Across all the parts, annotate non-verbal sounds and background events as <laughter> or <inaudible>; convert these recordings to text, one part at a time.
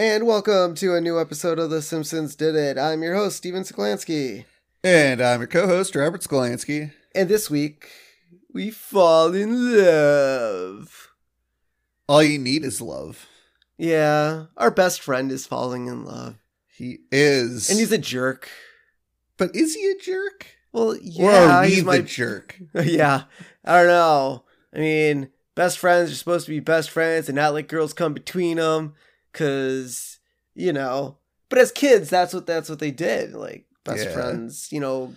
And welcome to a new episode of The Simpsons Did It. I'm your host, Steven Sklansky. And I'm your co-host, Robert Skolansky. And this week, we fall in love. All you need is love. Yeah, our best friend is falling in love. He is. And he's a jerk. But is he a jerk? Well, or yeah, are we he's the my jerk? <laughs> yeah, I don't know. I mean, best friends are supposed to be best friends and not let girls come between them, cause you know. But as kids, that's what that's what they did. Like best Yeah. friends, you know,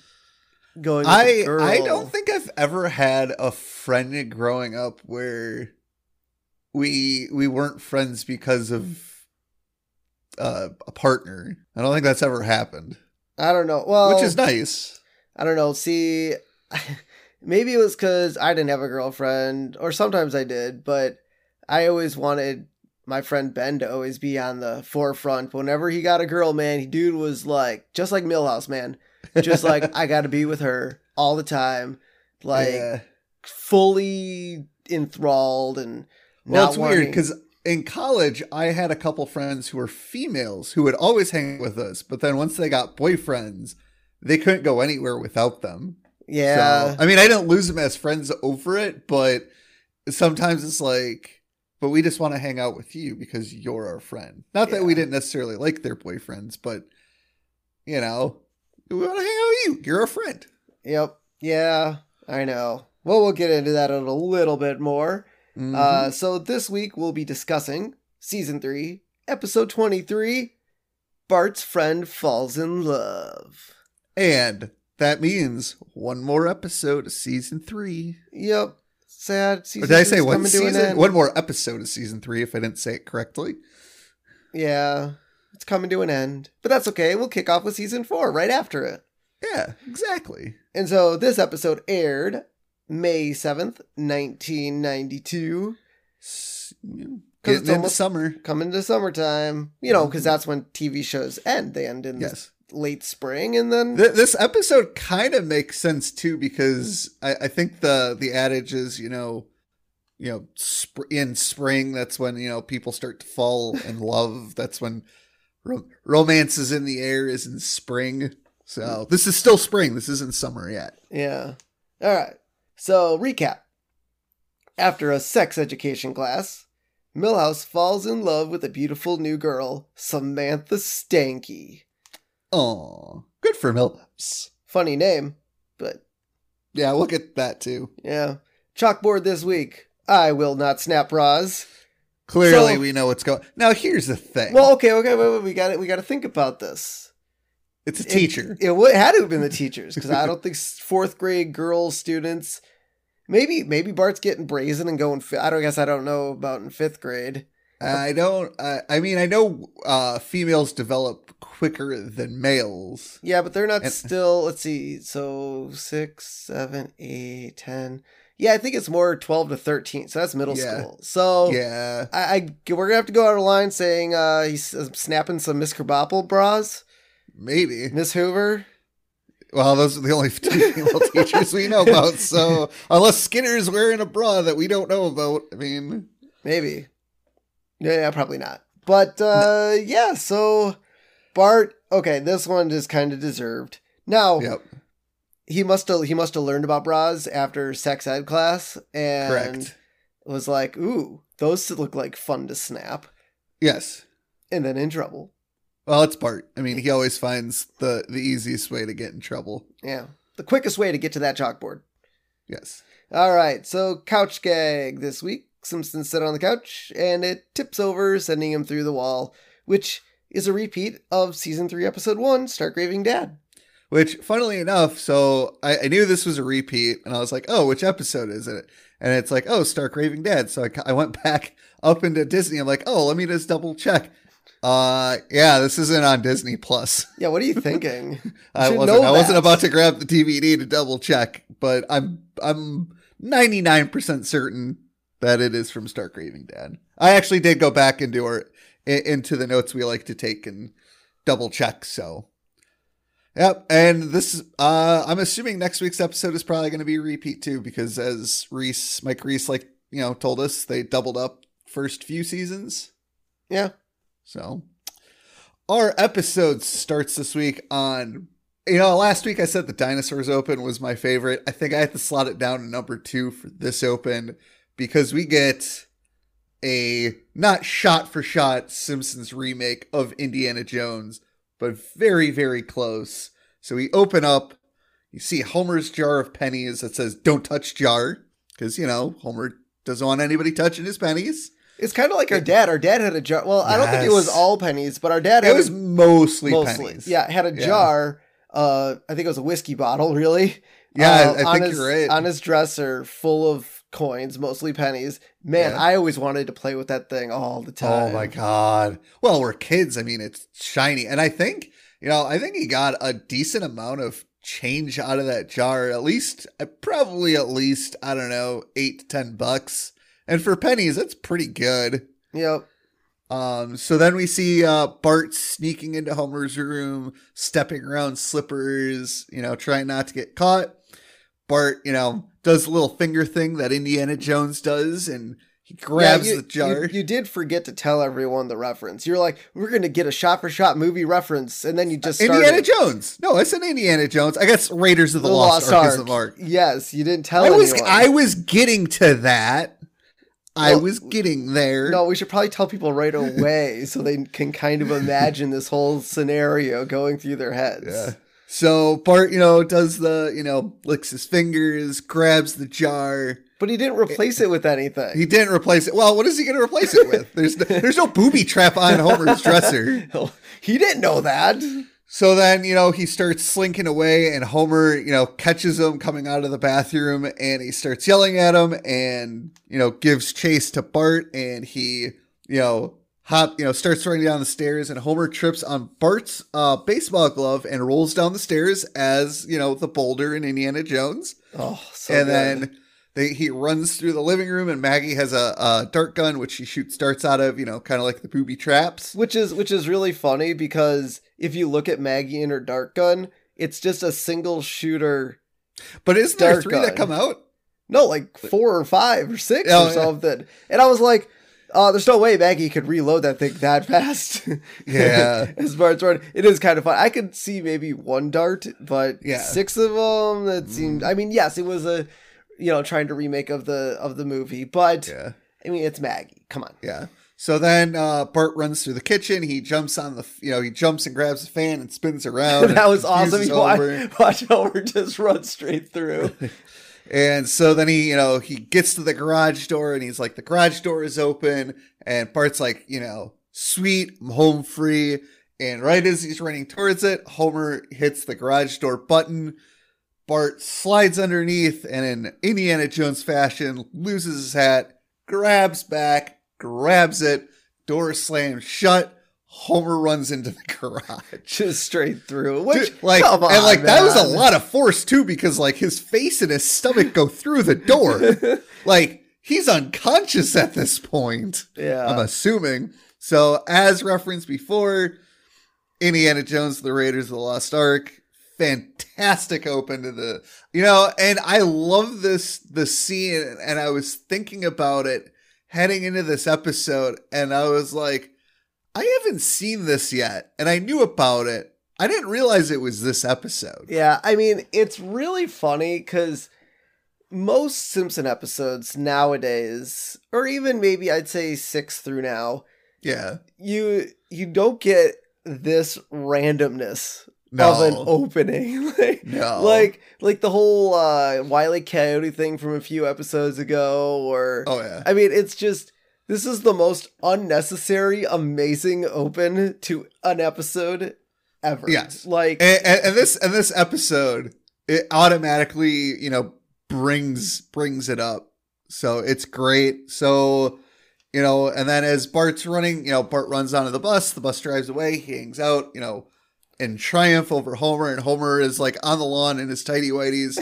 going. I. I don't think I've ever had a friend growing up where we we weren't friends because of uh, a partner. I don't think that's ever happened, I don't know. Well, which is nice. I don't know. See, <laughs> maybe it was because I didn't have a girlfriend, or sometimes I did, but I always wanted my friend Ben to always be on the forefront. Whenever he got a girl, man, dude was like, just like Milhouse, man, just <laughs> like I got to be with her all the time, like yeah. fully enthralled and. Well, it's weird because in college, I had a couple friends who were females who would always hang with us, but then once they got boyfriends, they couldn't go anywhere without them. yeah, So, I mean, I didn't lose them as friends over it, but sometimes it's like, but we just want to hang out with you because you're our friend. Not that we didn't necessarily like their boyfriends, but you know, we want to hang out with you. You're our friend. yep, yeah, I know. Well, we'll get into that in a little bit more. Mhm. Uh, so this week we'll be discussing season three, episode twenty-three. Bart's friend falls in love. and that means one more episode of season three. Yep, sad. Or did I say one coming to an season? One more episode of season three if I didn't say it correctly. Yeah, it's coming to an end, but that's okay. We'll kick off with season four right after it. Yeah, exactly. And so this episode aired May seventh, nineteen ninety-two. S- it's Getting into almost- summer. Coming to summertime, you know, mm-hmm. because that's when TV shows end. They end in the Yes. Late spring, and then Th- this episode kind of makes sense too because I, I think the the adage is you know you know sp- in spring that's when you know people start to fall in love <laughs> that's when ro- romance is in the air is in spring so this is still spring this isn't summer yet Yeah. All right. So, recap. After a sex education class, Milhouse falls in love with a beautiful new girl, Samantha Stanky. Oh good for Milhouse Funny name, but yeah look at that too yeah. Chalkboard this week. I will not snap bras. clearly So- we know what's going now here's the thing Well, okay, okay, wait, wait, we got it. We got to think about this. it's a teacher It, it would had to have been the teachers because I don't think fourth grade girl students. Maybe maybe Bart's getting brazen and going. I don't guess I don't know about in fifth grade. I don't. I I mean, I know uh, females develop quicker than males. Yeah, but they're not And- still. Let's see. So six, seven, eight, ten. Yeah, I think it's more twelve to thirteen. So that's middle Yeah. school. So Yeah, I, I we're gonna have to go out of line saying uh he's uh, snapping some Miss Krabappel bras. maybe. Miss Hoover. Well, those are the only <laughs> two female teachers we know about. So unless Skinner's wearing a bra that we don't know about, I mean, Maybe. Yeah, yeah, probably not. But uh yeah, so Bart, okay, this one is kind of deserved. Now, yep, he must have he must have learned about bras after sex ed class and correct. was like, "Ooh, those look like fun to snap." Yes. And then in trouble. Well, it's Bart. I mean, he always finds the the easiest way to get in trouble. Yeah. The quickest way to get to that chalkboard. Yes. All right, so couch gag this week. Simpsons sit on the couch and it tips over, sending him through the wall, which is a repeat of season three, episode one, Stark Raving Dad. Which, funnily enough, so I, I knew this was a repeat, and I was like, "Oh, which episode is it?" And it's like, "Oh, Stark Raving Dad." So I, I went <laughs> back up into Disney. I'm like, "Oh, let me just double check." Uh, yeah, this isn't on Disney Plus. <laughs> Yeah, what are you thinking? You <laughs> I wasn't. I wasn't about to grab the DVD to double check, but I'm I'm 99% certain that it is from Stark Raving Dad. I actually did go back into our into the notes we like to take and double check. So, yep. And this, uh, I'm assuming next week's episode is probably going to be a repeat too, because as Reiss, Mike Reiss, like you know, told us they doubled up first few seasons. Yeah. So, our episode starts this week on. You know, last week I said the Dinosaurs Open was my favorite. I think I had to slot it down to number two for this Open because we get a not shot for shot Simpsons remake of Indiana Jones, but very, very close. So we open up, you see Homer's jar of pennies that says, Don't touch jar, because, you know, Homer doesn't want anybody touching his pennies. It's kind of like our dad. Our dad had a jar. Well, I don't think it was all pennies, but our dad had It was a- mostly, mostly. pennies. Yeah, had a Yeah. jar. Uh, I think it was a whiskey bottle. Really. Yeah, uh, I- I think his, you're right. On his dresser, full of coins, mostly pennies. Man, Yeah. I always wanted to play with that thing all the time. Oh my god. Well, we're kids. I mean, it's shiny. And I think, you know, I think he got a decent amount of change out of that jar. At least, uh, probably at least, I don't know, eight to 10 bucks. And for pennies, that's pretty good. Yep. Um, so then we see uh, Bart sneaking into Homer's room, stepping around slippers, you know, trying not to get caught. Bart, you know, does a little finger thing that Indiana Jones does, and he grabs Yeah, you- the jar. You, you did forget to tell everyone the reference. You're like, we're going to get a shot for shot movie reference, and then you just started. Indiana Jones. No, it's an Indiana Jones. I guess Raiders of the, Lost, Ark, is the mark. Yes, you didn't tell I was anyone. I was getting to that. I Well, was getting there. No, we should probably tell people right away so they can kind of imagine this whole scenario going through their heads. Yeah. So Bart, you know, does the, you know, licks his fingers, grabs the jar. But he didn't replace it with anything. He didn't replace it. Well, what is he going to replace it with? There's no, there's no booby trap on Homer's dresser. <laughs> he didn't know that. So then, you know, he starts slinking away and Homer, you know, catches him coming out of the bathroom and he starts yelling at him and, you know, gives chase to Bart and he, you know, hop, you know, starts running down the stairs and Homer trips on Bart's uh, baseball glove and rolls down the stairs as, you know, the boulder in Indiana Jones. Oh, so and good. then they, he runs through the living room and Maggie has a, a dart gun, which she shoots darts out of, you know, kind of like the booby traps. which is which is really funny because if you look at Maggie and her dart gun, it's just a single shooter. But isn't there three that come out? No, like four or five or six Oh, or yeah. something. And I was like, uh, there's no way Maggie could reload that thing that <laughs> fast. Yeah. <laughs> as Bart's running. It is kind of fun. I could see maybe one dart, but Yeah. six of them, that seemed I mean, yes, it was a you know, trying to remake of the of the movie, but Yeah. I mean it's Maggie. Come on. Yeah. So then uh, Bart runs through the kitchen. He jumps on the, you know, he jumps and grabs the fan and spins around. <laughs> that was awesome. watch, over. watch Homer just run straight through. And so then he, you know, he gets to the garage door and he's like, the garage door is open. And Bart's like, you know, sweet, I'm home free. And right as he's running towards it, Homer hits the garage door button. Bart slides underneath and in Indiana Jones fashion loses his hat, grabs back, grabs it, door slams shut. Homer runs into the <laughs> garage. just straight through. Which Dude, like come on, and like that was a lot of force too because like his face and his stomach go through the door <laughs> like he's unconscious at this point Yeah. i'm assuming so as referenced before indiana jones the raiders of the lost ark fantastic open to the you know and i love this the scene and i was thinking about it heading into this episode and i was like i haven't seen this yet and i knew about it. I didn't realize it was this episode. Yeah, I mean, it's really funny because most Simpson episodes nowadays, or even maybe I'd say six through now, yeah. you you don't get this randomness no. of an opening. <laughs> like, no. like like the whole uh Wiley Coyote thing from a few episodes ago, or oh yeah. I mean, it's just this is the most unnecessary, amazing open to an episode ever. Yes. Like and, and, and this and this episode it automatically you know brings brings it up so it's great so you know and then as bart's running you know bart runs onto the bus the bus drives away he hangs out you know in triumph over homer and homer is like on the lawn in his tidy whities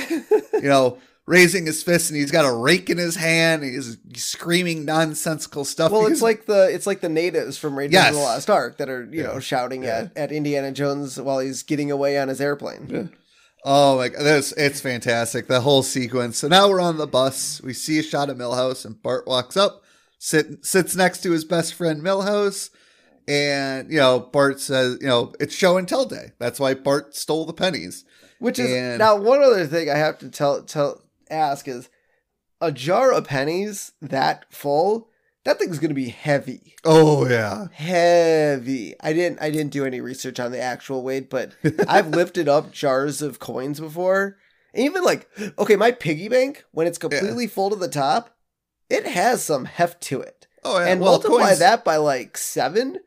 <laughs> you know raising his fist and he's got a rake in his hand he's screaming nonsensical stuff well, it's like the it's like the natives from Raiders Yes. of the Lost Ark that are you Yeah. know shouting Yeah. at, at Indiana Jones while he's getting away on his airplane. Oh my god, this it's fantastic. The whole sequence. So now we're on the bus. We see a shot of Milhouse, and Bart walks up, sit sits next to his best friend Milhouse, and you know Bart says, you know, it's show and tell day. That's why Bart stole the pennies. Which is And- now one other thing I have to tell tell ask is a jar of pennies that full that thing's gonna be heavy. Oh yeah, heavy. I didn't I didn't do any research on the actual weight, but <laughs> I've lifted up jars of coins before. And even like okay, my piggy bank when it's completely full to the top, it has some heft to it. oh yeah. and well, multiply coins- that by like 7,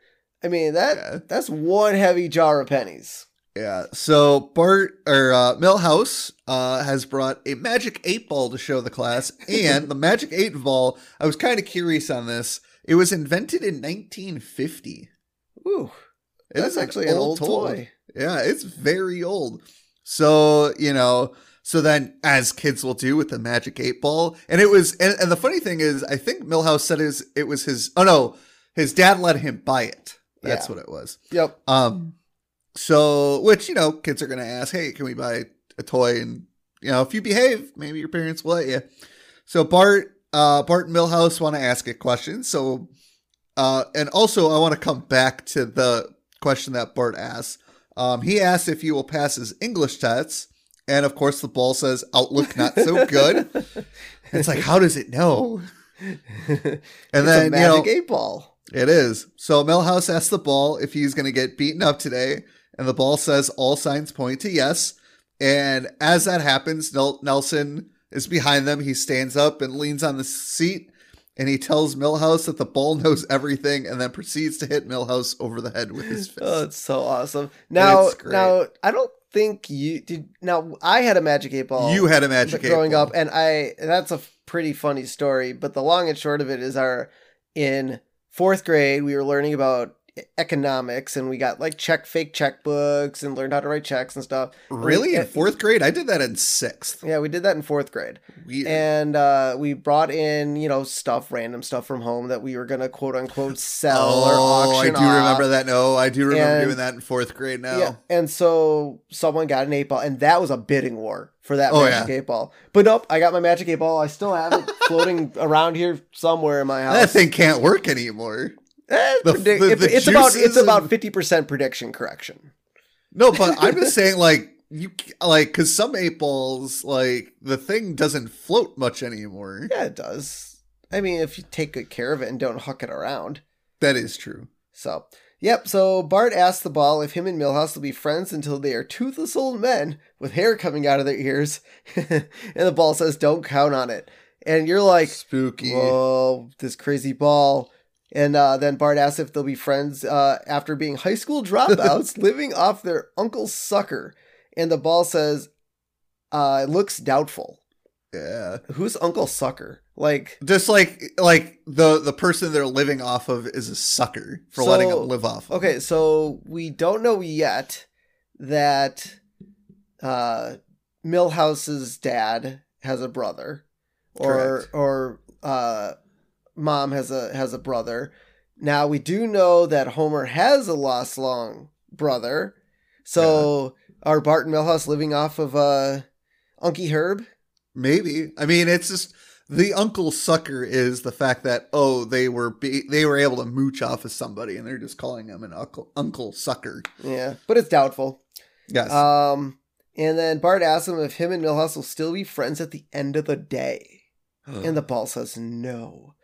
I mean that Yeah. that's one heavy jar of pennies. Yeah. So Bart or uh, Milhouse uh, has brought a magic eight ball to show the class, and the <laughs> magic eight ball. I was kind of curious on this. It was invented in 1950. Ooh. That's is actually an old toy. Yeah, it's very old. So, you know, so then as kids will do with the magic eight ball. And it was and, and the funny thing is I think Milhouse said his it was his oh no, his dad let him buy it. That's Yeah. what it was. Yep. Um so which, you know, kids are gonna ask, Hey, can we buy a toy? And you know, if you behave, maybe your parents will let you. So Bart uh Bart and Milhouse want to ask a question. So uh and also I want to come back to the question that Bart asks. Um, he asks if he will pass his English tests, and of course the ball says outlook not so good. <laughs> it's like how does it know? <laughs> And then a you magic know eight ball. it is. So Milhouse asks the ball if he's going to get beaten up today, and the ball says all signs point to yes. And as that happens, Nelson is behind them. He stands up and leans on the seat, and he tells Milhouse that the ball <laughs> knows everything, and then proceeds to hit Milhouse over the head with his <laughs> fist. Oh, it's so awesome. Now, now I don't think you did. Now, I had a magic eight ball. you had a magic eight growing ball. up, and I that's a pretty funny story. But the long and short of it is, our in fourth grade we were learning about economics, and we got like check fake checkbooks and learned how to write checks and stuff. Really? We- In fourth grade? I did that in sixth. Yeah, we did that in fourth grade. Weird. and uh, we brought in you know stuff random stuff from home that we were gonna quote unquote sell or oh, I auction do off. remember that. No, I do remember And- doing that in fourth grade now. yeah and so someone got an eight ball and that was a bidding war for that Oh, magic eight ball but nope i got my magic eight ball i still have it floating <laughs> around here somewhere in my house That thing can't work anymore. Eh, the- predict- the- the it's about it's about 50% prediction correction No, but I'm just saying, like you, like, because some eight balls, like the thing doesn't float much anymore. yeah it does i mean if you take good care of it and don't huck it around That is true. So, yep. So Bart asks the ball if him and Milhouse will be friends until they are toothless old men with hair coming out of their ears, <laughs> and the ball says, "Don't count on it." And you're like, Spooky. "Whoa, this crazy ball!" And uh, then Bart asks if they'll be friends uh, after being high school dropouts <laughs> living off their uncle's sucker. And the ball says, uh, "It looks doubtful." Yeah. Who's Uncle Sucker? Like, Just like like the the person they're living off of is a sucker for So- letting them live off. of. Okay, so we don't know yet that uh Milhouse's dad has a brother or Correct. or uh mom has a has a brother. Now we do know that Homer has a lost long brother. So are Bart and Milhouse living off of uh Unky Herb? Maybe. I mean, it's just the uncle sucker is the fact that oh they were be, they were able to mooch off of somebody and they're just calling him an uncle uncle sucker. Yeah, but it's doubtful. Yes. Um and then Bart asks him if him and Milhouse will still be friends at the end of the day. <gasps> And the ball says no.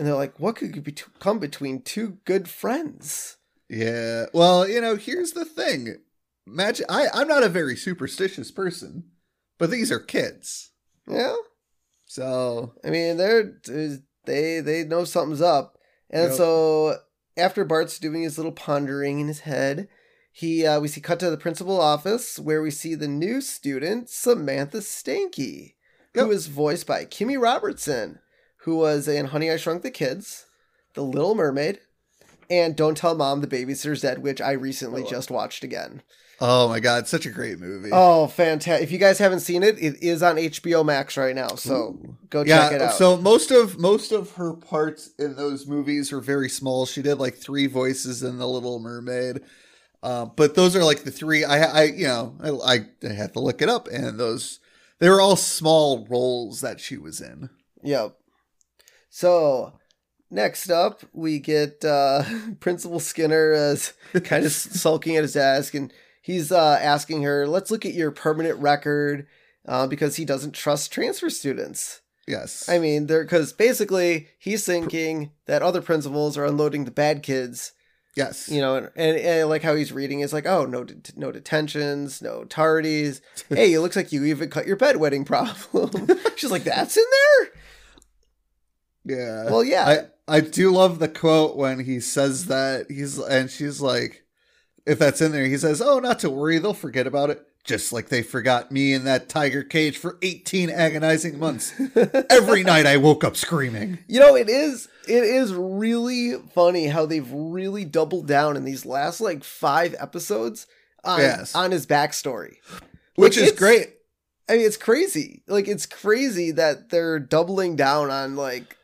And they're like, what could be come between two good friends? Yeah. Well, you know, here's the thing. Magic. I I'm not a very superstitious person, but these are kids, Yeah, so I mean, they're they they know something's up, and Yep. so after Bart's doing his little pondering in his head, he uh, we see cut to the principal office where we see the new student Samantha Stanky, Yep. who is voiced by Kimmy Robertson, who was in Honey I Shrunk the Kids, The Little Mermaid, and Don't Tell Mom the Babysitter's Dead, which I recently just watched again. Oh my god, such a great movie. Oh, fantastic! If you guys haven't seen it, it is on HBO Max right now, so go check it out. So most of most of her parts in those movies are very small. She did like three voices in The Little Mermaid, uh, but those are like the three. I, I you know, I, I had to look it up, and those they were all small roles that she was in. Yep. So next up, we get uh, <laughs> Principal Skinner as <laughs> kind of sulking at his desk, and he's uh, asking her, "Let's look at your permanent record," uh, because he doesn't trust transfer students. Yes, I mean, they're because basically he's thinking that other principals are unloading the bad kids. yes, You know, and, and, and like how he's reading is like, oh, no, det- no detentions, no tardies. <laughs> hey, it looks like you even cut your bedwetting problem. She's like, that's in there. Yeah. Well, yeah. I I do love the quote when he says that he's and she's like, if that's in there, he says, "Oh, not to worry, they'll forget about it." Just like they forgot me in that tiger cage for 18 agonizing months. Every <laughs> night I woke up screaming. You know, it is it is really funny how they've really doubled down in these last like five episodes on Yes. on his backstory. Which Like, is great. I mean, it's crazy. Like it's crazy that they're doubling down on like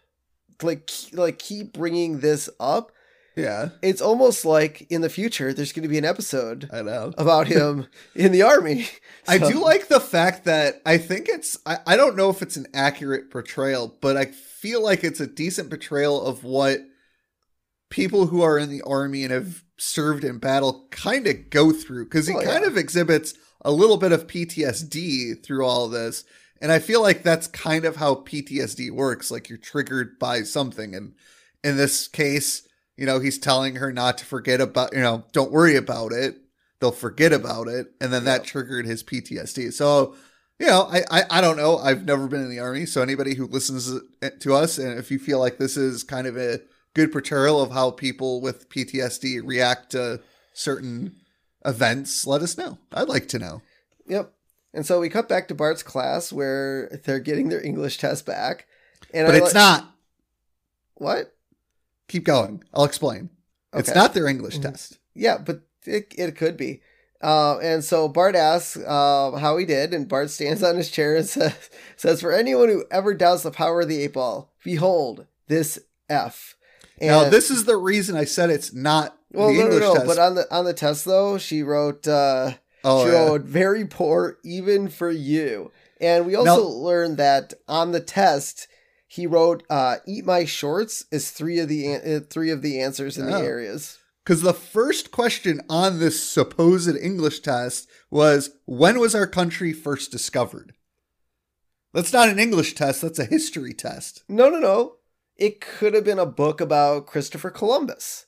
like like keep bringing this up. Yeah, It's almost like in the future there's going to be an episode I know. <laughs> about him in the army. I do like the fact that I think it's I, I don't know if it's an accurate portrayal, but I feel like it's a decent portrayal of what people who are in the army and have served in battle kind of go through because he Oh, kind yeah. of exhibits a little bit of PTSD through all this. And I feel like that's kind of how PTSD works. Like you're triggered by something. And in this case, you know, he's telling her not to forget about, you know, don't worry about it. They'll forget about it. And then that triggered his PTSD. So, you know, I, I, I don't know. I've never been in the army. So anybody who listens eh, to us, and if you feel like this is kind of a good portrayal of how people with PTSD react to certain events, let us know. I'd like to know. Yep. And so we cut back to Bart's class where they're getting their English test back. And But I it's not. what? Keep going. I'll explain. It's not their English Mhm. test. Yeah, but it, it could be. Uh, and so Bart asks uh, how he did, and Bart stands on his chair and <laughs> says, says, For anyone who ever doubts the power of the eight ball, behold this F. And, now, this is the reason I said it's not well, the no, no, English no. test. But on the on the test though, she wrote uh, oh, yeah. very poor even for you. And we also Now- learned that on the test, he wrote uh, "eat my shorts" is three of the an- uh, three of the answers in the Oh. areas. Because the first question on this supposed English test was when was our country first discovered? That's not an English test, that's a history test. No, no, no. It could have been a book about Christopher Columbus.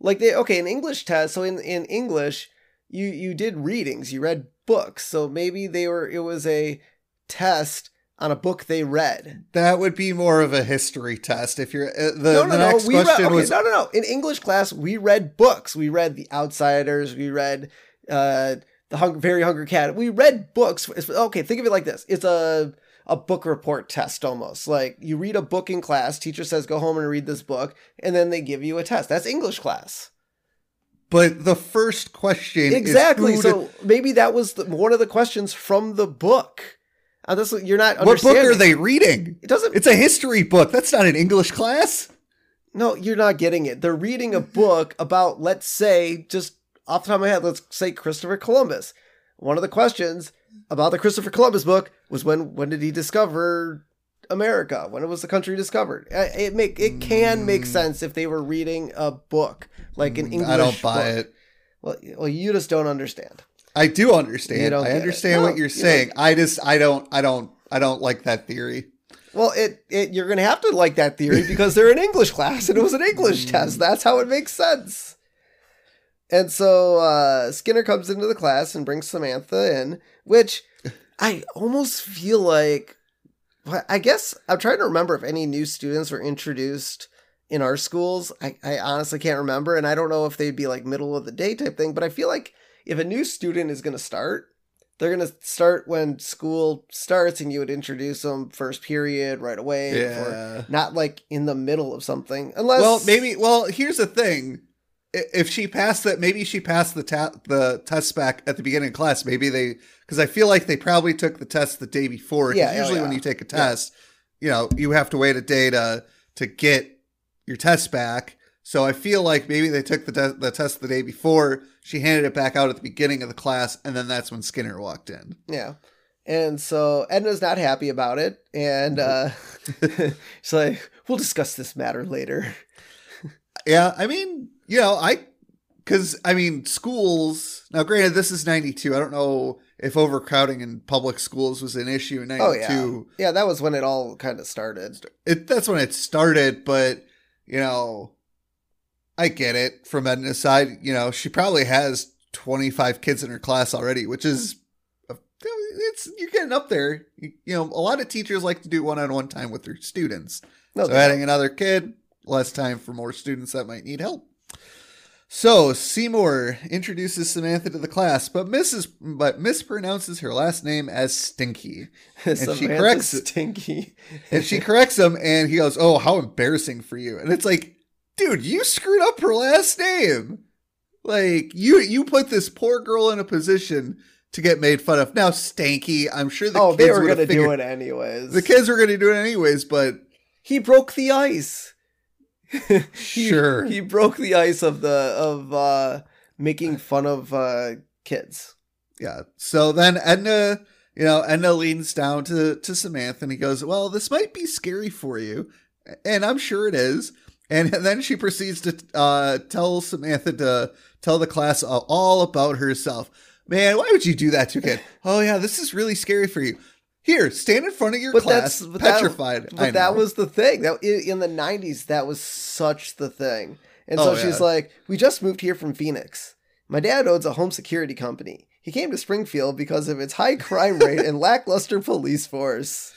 Like they okay, an English test, so in, in English, you you did readings, you read books. So maybe they were it was a test on a book they read. That would be more of a history test. If you're uh, the, no, no, the no. We read okay, was no, no, no. In English class, we read books. We read The Outsiders. We read uh, the Hung- Very Hungry Cat. We read books. Okay, think of it like this: it's a a book report test almost. Like you read a book in class. Teacher says, "Go home and read this book," and then they give you a test. That's English class. But the first question Exactly. So maybe that was the, one of the questions from the book. Uh, this, you're not what book are they reading? It doesn't. It's a history book. That's not an English class. No, you're not getting it. They're reading a book about, let's say, just off the top of my head, let's say Christopher Columbus. One of the questions about the Christopher Columbus book was when when did he discover America? When it was the country discovered? It make it can make sense if they were reading a book like an English. Mm. I don't buy book. it. Well, well, you just don't understand. I do understand. I it. understand No, what you're you saying. I just I don't I don't I don't like that theory. Well, it, it you're gonna have to like that theory because they're an English class and it was an English Mm. test. That's how it makes sense. And so uh, Skinner comes into the class and brings Samantha in, which I almost feel like. I guess I'm trying to remember if any new students were introduced in our schools. I, I honestly can't remember, and I don't know if they'd be like middle of the day type thing. But I feel like if a new student is going to start, they're going to start when school starts, and you would introduce them first period right away, Yeah. or not like in the middle of something. Unless, Well, maybe. Well, here's the thing: if she passed that, maybe she passed the ta- the test back at the beginning of class. Maybe they, because I feel like they probably took the test the day before. Yeah, oh, usually when you take a test, you know, you have to wait a day to to get your test back. So I feel like maybe they took the te- the test the day before. She handed it back out at the beginning of the class, and then that's when Skinner walked in. Yeah. And so Edna's not happy about it. And uh, <laughs> she's like, we'll discuss this matter later. <laughs> Yeah, I mean, you know, I because I mean, schools. Now, granted, this is '92. I don't know if overcrowding in public schools was an issue in Oh, '92. yeah. Yeah, that was when it all kind of started. It that's when it started, but you know, I get it from Edna's side. You know, she probably has 25 kids in her class already, which is it's you're getting up there. You, you know, a lot of teachers like to do one-on-one time with their students. No, so adding another kid, less time for more students that might need help. So Seymour introduces Samantha to the class, but Mrs. but mispronounces her last name as Stinky, <laughs> and she corrects. Stinky. and she corrects him, and he goes, "Oh, how embarrassing for you!" And it's like, dude, you screwed up her last name. Like you, you put this poor girl in a position to get made fun of. Now, Stanky, I'm sure the oh, kids they were going have to do it anyways. The kids were going to do it anyways, but he broke the ice. <laughs> He- Sure. He broke the ice of the of uh making fun of uh kids. Yeah. So then Edna, you know, Edna leans down to to Samantha and he goes, "Well, this might be scary for you," and I'm sure it is. And <laughs> then she proceeds to uh, tell Samantha to tell the class uh, all about herself. Man, why would you do that to a kid? oh yeah, this is really scary for you. Here, stand in front of your But class, that's but that- petrified. But that was the thing. That in, the '90s, that was such the thing. And so Oh, she's yeah. like, "We just moved here from Phoenix. My dad owns a home security company. He came to Springfield because of its high crime rate and lackluster police force."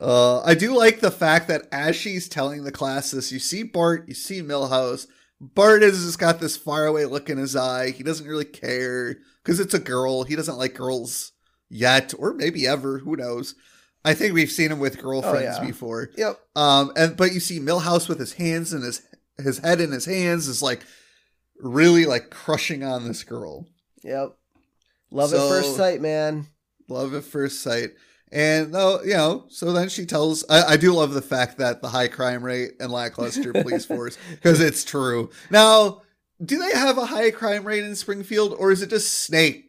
Uh, I do like the fact that as she's telling the class this, you see Bart, you see Milhouse. Bart has just got this faraway look in his eye. He doesn't really care because it's a girl. He doesn't like girls yet, or maybe ever. Who knows? I think we've seen him with girlfriends Oh, yeah. before. Yep. Um, and but you see Milhouse with his hands and his his head in his hands is like really like crushing on this girl. Yep. Love So- at first sight, man. love at first sight. And though you know, so then she tells. I, I do love the fact that the high crime rate and lackluster police <laughs> force because it's true. Now, do they have a high crime rate in Springfield, or is it just Snake,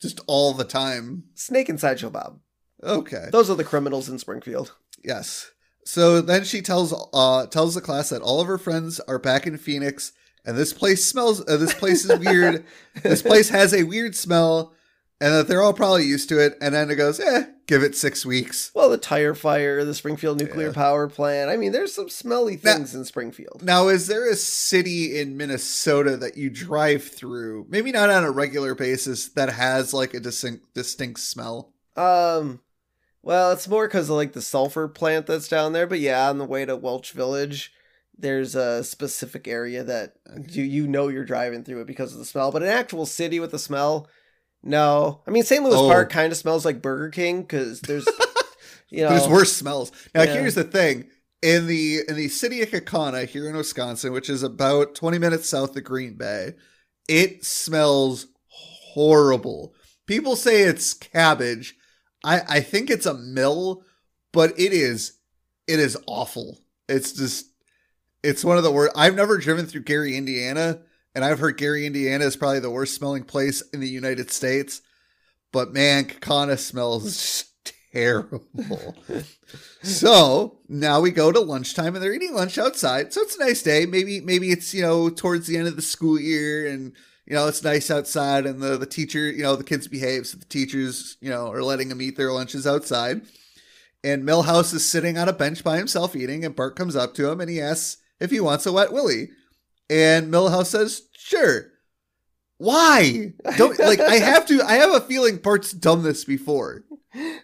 just all the time? Snake and Sideshow Bob. Okay, Those are the criminals in Springfield. yes. So then she tells uh tells the class that all of her friends are back in Phoenix, and this place smells. Uh, this place is weird. <laughs> this place has a weird smell, and that they're all probably used to it. And then it goes, eh, give it six weeks. Well, the tire fire, the Springfield nuclear Yeah. power plant. I mean, there's some smelly Now- things in Springfield. Now, is there a city in Minnesota that you drive through, maybe not on a regular basis, that has like a distinct distinct smell? Um, well, it's more because of like the sulfur plant that's down there. But yeah, on the way to Welch Village, there's a specific area that you you know you're driving through it because of the smell. But an actual city with a smell, no. I mean, St. Louis Oh. Park kind of smells like Burger King because there's, <laughs> you know, There's worse smells. Now, Yeah. here's the thing: in the in the city of Kaukauna here in Wisconsin, which is about 20 minutes south of Green Bay, it smells horrible. People say it's cabbage. I I think it's a mill, but it is it is awful. It's just it's one of the worst. I've never driven through Gary, Indiana, and I've heard Gary, Indiana is probably the worst smelling place in the United States. But man, Kaukauna smells <laughs> terrible. so now we go to lunchtime and they're eating lunch outside. So it's a nice day. Maybe maybe it's you know towards the end of the school year and you know it's nice outside and the the teacher you know the kids behave so the teachers you know are letting them eat their lunches outside. And Milhouse is sitting on a bench by himself eating, and Bart comes up to him and he asks if he wants a wet willy. And Milhouse says, "Sure." Why? <laughs> Don't like I have to I have a feeling Bart's done this before.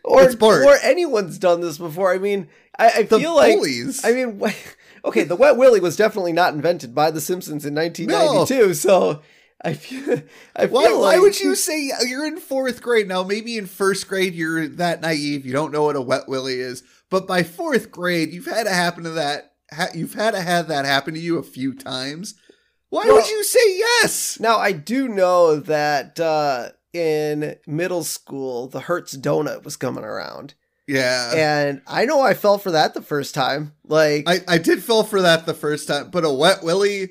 or or anyone's done this before. I mean, I, I The feel like bullies. I mean, <laughs> okay, the wet willy was definitely not invented by The Simpsons in 1992. So I feel, I feel Why, like why would you say uh, you're in fourth grade now? Maybe in first grade you're that naive, you don't know what a wet willy is. But by fourth grade, you've had to happen to that. Ha- you've had to have that happen to you a few times. Why Well- would you say yes? Now I do know that uh, in middle school, the Hertz donut was coming around, Yeah, and I know I fell for that the first time. Like, I, I did fall for that the first time, but a wet willy,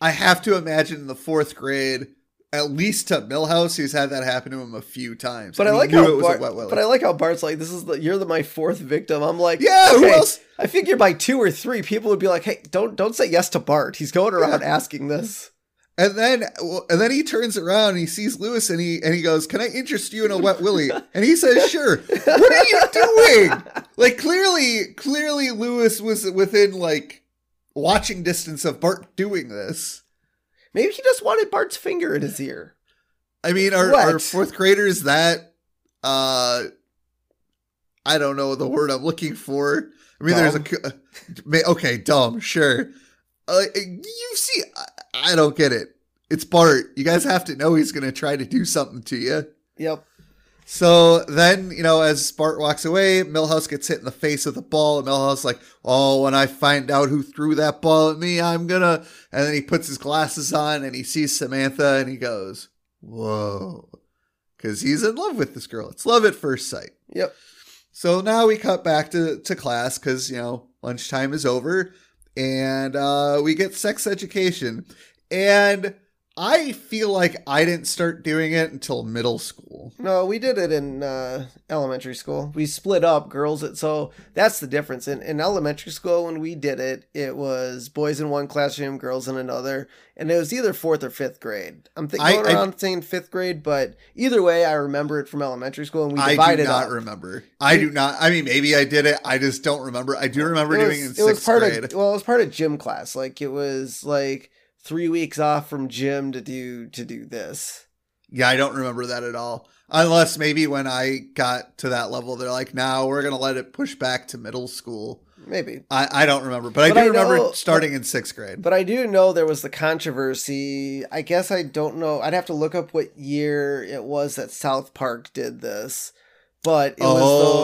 I have to imagine in the fourth grade, at least to Milhouse, he's had that happen to him a few times. but I and he like how Bart, but I like how Bart's like, "This is the you're the my fourth victim." I'm like, yeah, who else? I figure by two or three, people would be like, "Hey, don't don't say yes to Bart. He's going around asking this." And then, and then he turns around and he sees Lewis and he and he goes, "Can I interest you in a wet willy?" <laughs> And he says, "Sure." What are you doing? Like clearly, clearly, Lewis was within like watching distance of Bart doing this. Maybe he just wanted Bart's finger in his ear. I mean, are, are fourth graders that? uh I don't know the word I'm looking for. I mean, there's a okay, dumb, sure. Uh, you see, I, I don't get it. It's Bart. You guys have to know he's going to try to do something to you. Yep. So then, you know, as Bart walks away, Milhouse gets hit in the face with the ball. And Milhouse is like, oh, when I find out who threw that ball at me, I'm gonna. And then he puts his glasses on and he sees Samantha and he goes, whoa. Because he's in love with this girl. It's love at first sight. Yep. So now we cut back to, to class because, you know, lunchtime is over and uh, we get sex education. And I feel like I didn't start doing it until middle school. No, we did it in uh, elementary school. We split up girls. So that's the difference. In, in elementary school, when we did it, it was boys in one classroom, girls in another, and it was either fourth or fifth grade. I'm thinking I- going I- around saying fifth grade, but either way, I remember it from elementary school, and we divided I do not up. remember. I do not. I mean, maybe I did it. I just don't remember. I do remember it doing was, it in it was part grade. of well, it was part of gym class. Like it was like three weeks off from gym to do to do this. yeah, I don't remember that at all. Unless maybe when I got to that level, they're like, "Now we're gonna let it push back to middle school." Maybe. I, I don't remember, but I do I remember know- starting in sixth grade. But I do know there was the controversy. I guess I don't know. I'd have to look up what year it was that South Park did this. But it Oh,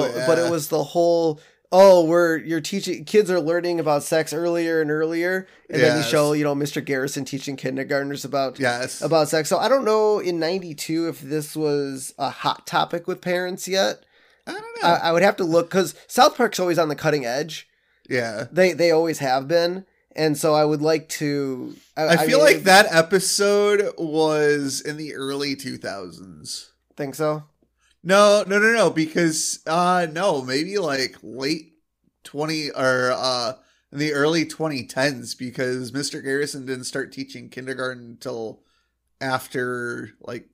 was the oh, but it was the whole oh, we're you're teaching kids are learning about sex earlier and earlier. And then you show, you know, Mr. Garrison teaching kindergartners about yes, about sex. So I don't know in ninety two if this was a hot topic with parents yet. I don't know. I, I would have to look because South Park's always on the cutting edge. yeah, They they always have been, and so I would like to. I, feel mean, like that episode was in the early two thousands. Think so? No, no, no, no. Because uh no, maybe like late twenty or uh in the early twenty tens because Mr. Garrison didn't start teaching kindergarten until after like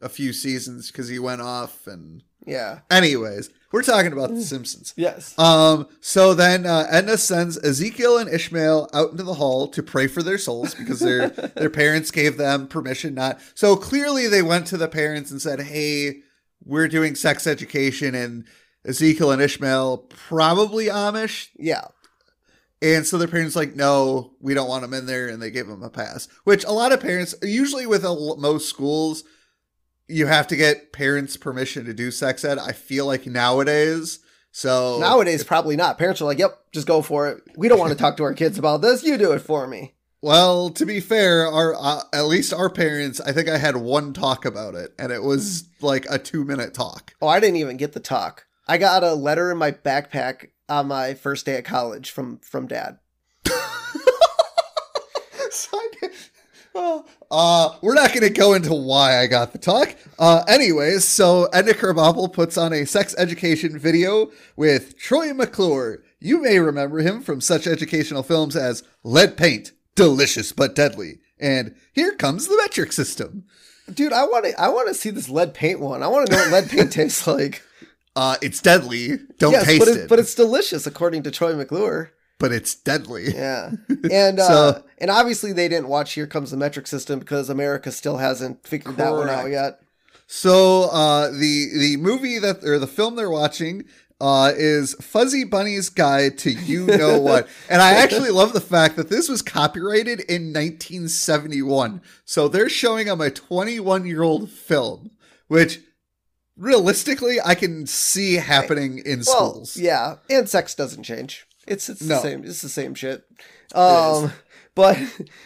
a few seasons because he went off and Yeah. anyways, we're talking about the Simpsons. Yes. Um, so then uh, Edna sends Ezekiel and Ishmael out into the hall to pray for their souls because their <laughs> their parents gave them permission not. So clearly they went to the parents and said, "Hey, we're doing sex education," and Ezekiel and Ishmael probably Amish, Yeah. and so their parents like, "No, we don't want them in there," and they give them a pass. Which a lot of parents, usually with a, most schools, you have to get parents' permission to do sex ed. I feel like nowadays. So Nowadays, probably not. Parents are like, "Yep, just go for it. We don't want to talk to our kids about this. You do it for me." Well, to be fair, our uh, at least our parents, I think I had one talk about it, and it was like a two minute talk. Oh, I didn't even get the talk. I got a letter in my backpack on my first day at college from from dad. <laughs> So uh, uh, we're not going to go into why I got the talk. Uh, anyways, so Edna Krabappel puts on a sex education video with Troy McClure. You may remember him from such educational films as Lead Paint, Delicious but Deadly, and Here Comes the Metric System. Dude, I want to I want to see this lead paint one. I want to know what lead paint <laughs> tastes like. Uh, it's deadly. Don't yes, taste but it. but it's delicious according to Troy McClure. but it's deadly. Yeah, <laughs> and uh, and obviously they didn't watch Here Comes the Metric System because America still hasn't figured that one out yet. So uh, the the movie that or the film they're watching uh, is Fuzzy Bunny's Guide to You Know What. <laughs> and I actually love the fact that this was copyrighted in 1971. So they're showing them a 21 year old film, which realistically I can see happening in Well, schools. yeah, and sex doesn't change. It's it's No. the same. It's the same shit. Um, <laughs> but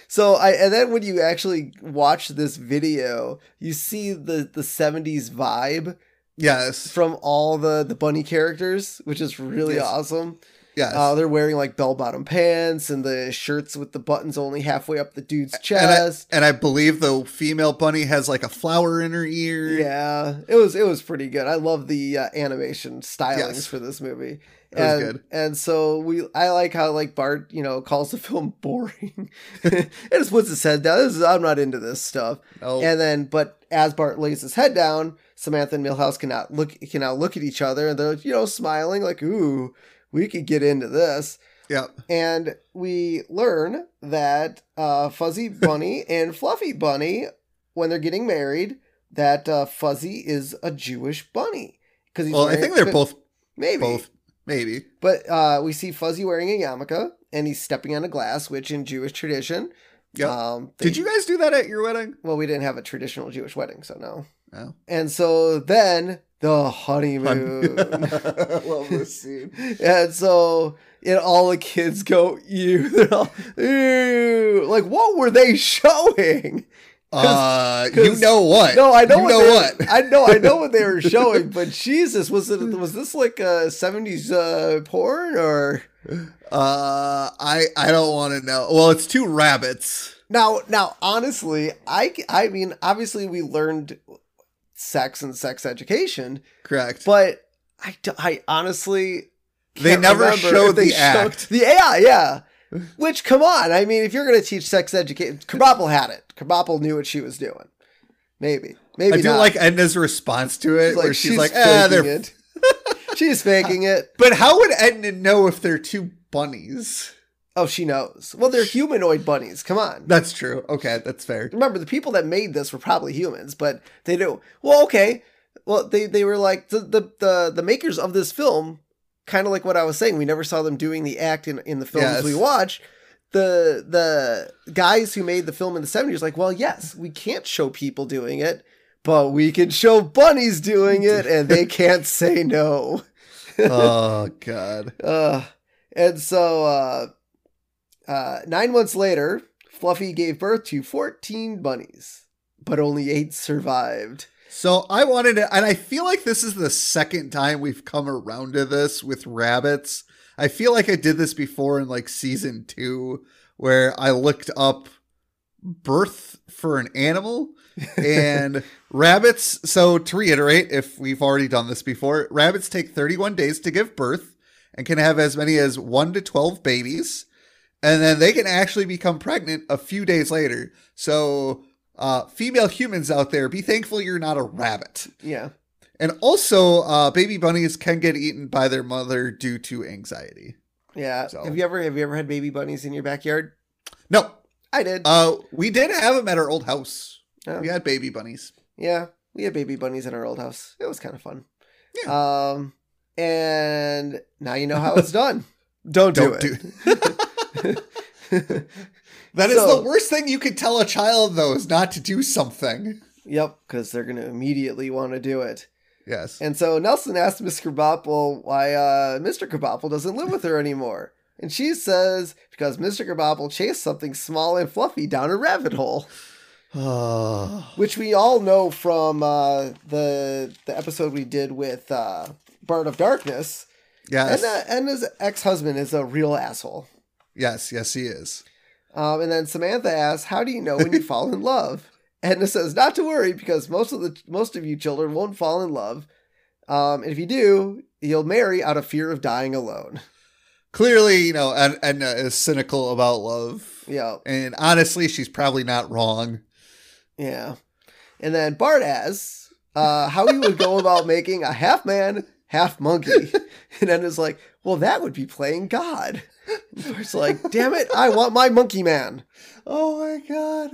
so I and then when you actually watch this video, you see the the '70s vibe Yes. from all the the bunny characters, which is really Yes. awesome. Yes. Uh, they're wearing like bell bottom pants and the shirts with the buttons only halfway up the dude's and, I, chest. and I believe the female bunny has like a flower in her ear. Yeah, it was it was pretty good. I love the uh, animation stylings Yes. for this movie. It was and, good. And so we, I like how like Bart, you know, calls the <laughs> film boring. <laughs> it just puts his head down. This is, I'm not into this stuff. No. And then, but as Bart lays his head down, Samantha and Milhouse cannot look cannot look at each other, and they're you know smiling like, "Ooh, we could get into this." Yep. And we learn that uh, Fuzzy <laughs> Bunny and Fluffy Bunny, when they're getting married, that uh, Fuzzy is a Jewish bunny. Because Well, I think they're both maybe both maybe. but uh, we see Fuzzy wearing a yarmulke and he's stepping on a glass, which in Jewish tradition, Yep. um, Did you guys do that at your wedding? Well, we didn't have a traditional Jewish wedding, so no. No. And so then the honeymoon. <laughs> <laughs> love this scene. and so and all the kids go, ew. <laughs> They're all, ew. Like, what were they showing? Uh, you 'cause- know what? No, I know, You what, know they were- what? I know, I know what they were showing, but Jesus, was it was this like a seventies uh, porn or Uh, I I don't want to know. Well, it's two rabbits. now? Now, honestly, I I mean, obviously we learned sex and sex education, Correct. but I, I honestly They never they the act. the yeah yeah. Which come on, I mean, if you're gonna teach sex education, Krabappel had it. Krabappel knew what she was doing. Maybe, maybe I do not. like Edna's response to it, It's where she's, like, "Ah, they're." it. she's faking it. <laughs> But how would Edna know if they're two bunnies? Oh, she knows. Well, they're humanoid bunnies. Come on. That's true. Okay, that's fair. Remember, the people that made this were probably humans, but they do. Well, okay. Well, they, they were like the, the the the makers of this film, kind of like what I was saying. We never saw them doing the act in, in the films Yes. we watch. The the guys who made the film in the seventies, like, well, yes, we can't show people doing it, but we can show bunnies doing it, and they <laughs> can't say no. oh God. <laughs> Uh, and so uh, uh, nine months later, Fluffy gave birth to 14 bunnies, but only eight survived. So I wanted to, and I feel like this is the second time we've come around to this with rabbits. I feel like I did this before in like season two, where I looked up birth for an animal <laughs> and rabbits. So to reiterate, if we've already done this before, rabbits take 31 days to give birth and can have as many as 1 to 12 babies. And then they can actually become pregnant a few days later. So, uh, female humans out there, be thankful you're not a rabbit. Yeah. And also, uh, baby bunnies can get eaten by their mother due to anxiety. Yeah. So- Have you ever have you ever had baby bunnies in your backyard? No, I did. uh, we did have them at our old house. Oh. We had baby bunnies. yeah. We had baby bunnies in our old house. It was kind of fun. Yeah. Um and now you know how it's done. Don't do Don't it. <laughs> <laughs> That is So- the worst thing you could tell a child, though, is not to do something. yep, because they're gonna immediately want to do it. Yes. And so Nelson asked Miss Krabappel why uh, Mr. Krabappel doesn't live with her anymore. And she says, because Mr. Krabappel chased something small and fluffy down a rabbit hole, <sighs> which we all know from uh, the the episode we did with uh, Bart of Darkness. yes. And, uh, and his ex husband is a real asshole. Yes, yes, he is. Um, and then Samantha asks, "How do you know when you <laughs> fall in love?" Edna says, "Not to worry, because most of the most of you children won't fall in love. Um, and if you do, you'll marry out of fear of dying alone." Clearly, you know, Ed- Edna is cynical about love. Yeah, And honestly, she's probably not wrong. yeah. And then Bart asks, uh, "How you would go about <laughs> making a half man, half monkey?" <laughs> And Edna's like, "Well, that would be playing God." <laughs> Bart's like, "Damn it, I want my monkey man." Oh my god.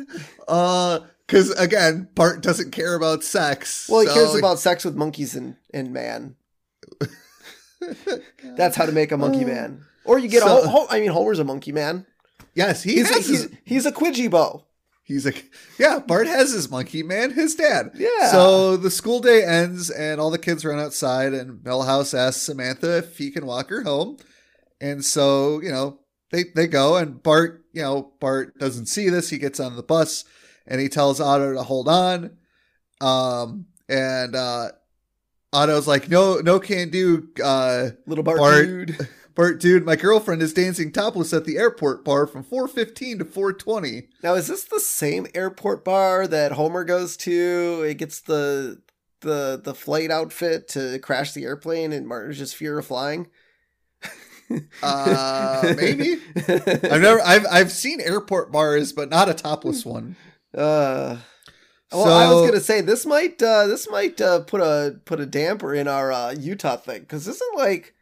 Uh, because again, Bart doesn't care about sex. Well, he so- cares about sex with monkeys and and man. <laughs> That's how to make a monkey man. Or you get So- a. I mean, Homer's a monkey man. Yes, he He's a, his, he's, he's a Quijibo. He's like, yeah, Bart has his monkey man, his dad. Yeah. So the school day ends and all the kids run outside and Milhouse asks Samantha if he can walk her home. And so, you know, they, they go and Bart, you know, Bart doesn't see this. He gets on the bus and he tells Otto to hold on. Um, and, uh, Otto's like, no, no can do, uh, Little Bart, Bart. dude. <laughs> Bart, dude, my girlfriend is dancing topless at the airport bar from 415 to 420. Now, is this the same airport bar that Homer goes to? It gets the the the flight outfit to crash the airplane, and Martin's just fear of flying. Uh, maybe. I've never I've I've seen airport bars, but not a topless one. Uh, well, I was gonna say this might uh, this might uh, put a put a damper in our uh, Utah thing because this isn't like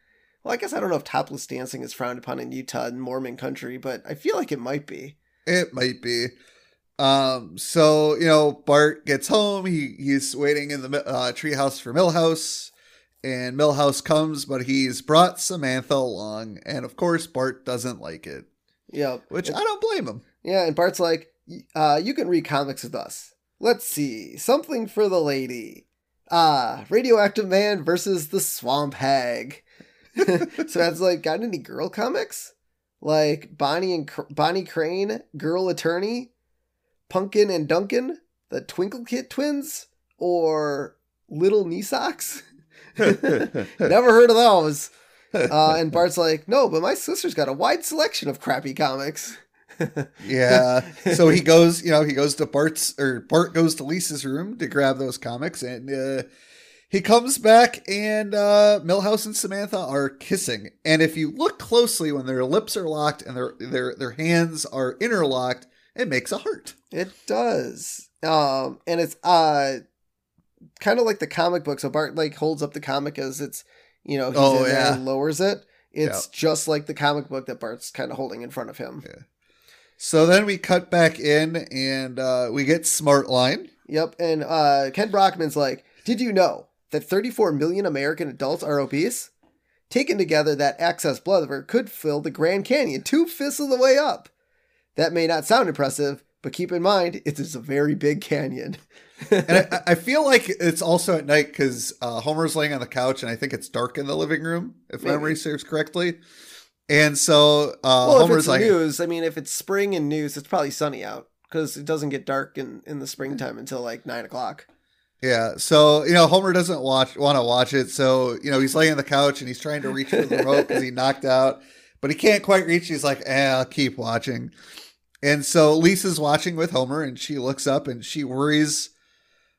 well I guess I don't know if topless dancing is frowned upon in Utah and Mormon country, but I feel like it might be. It might be. Um, so you know, Bart gets home. He he's waiting in the uh, treehouse for Milhouse, and Milhouse comes, but he's brought Samantha along, and of course, Bart doesn't like it, Yeah, which I don't blame him. yeah, and Bart's like, uh, you can read comics with us. Let's see, something for the lady. Ah, Radioactive Man versus the Swamp Hag. <laughs> so that's like, got any girl comics? Like Bonnie and Cr- Bonnie Crane, Girl Attorney, Pumpkin and Duncan, the Twinkle Kid twins, or Little Knee Socks? <laughs> <laughs> Never heard of those. Uh, and Bart's like, no, but my sister's got a wide selection of crappy comics. <laughs> Yeah. so he goes, you know, he goes to Bart's or Bart goes to Lisa's room to grab those comics and uh he comes back and uh Milhouse and Samantha are kissing. And if you look closely when their lips are locked and their their their hands are interlocked, it makes a heart. It does. Um, and it's uh kind of like the comic book. So Bart like holds up the comic as it's you know he's Oh, in there yeah. and lowers it. It's just like the comic book that Bart's kind of holding in front of him. So then we cut back in and uh we get Smart Line. Yep. And uh, Kent Brockman's like, did you know that 34 million American adults are obese? Taken together, that excess blood could fill the Grand Canyon two fifths of the way up. That may not sound impressive, but keep in mind it is a very big canyon. And I, <laughs> I feel like it's also at night because uh, Homer's laying on the couch, and I think it's dark in the living room, if Maybe. memory serves correctly. And so uh, well, if Homer's it's like, news, I mean, if it's spring and news, it's probably sunny out because it doesn't get dark in, in the springtime until like nine o'clock. yeah. So you know, Homer doesn't watch want to watch it, so you know he's laying on the couch and he's trying to reach for the remote because he knocked out, but he can't quite reach. He's like, eh, I'll keep watching. And so Lisa's watching with Homer, and she looks up and she worries.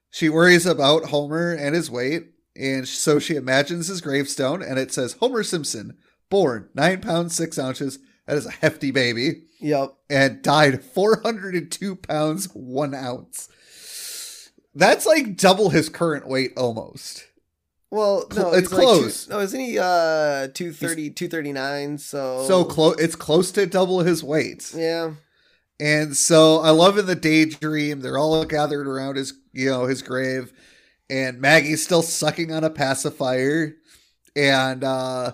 She worries about Homer and his weight, and so she imagines his gravestone, and it says Homer Simpson, born nine pounds six ounces. That is a hefty baby, Yep. and died 402 pounds one ounce. That's like double his current weight almost. Well, no, it's he's like two- close. no, isn't he uh 230, 239? So So close, it's close to double his weight. Yeah. And so I love in the daydream, they're all gathered around his, you know, his grave, and Maggie's still sucking on a pacifier, and uh,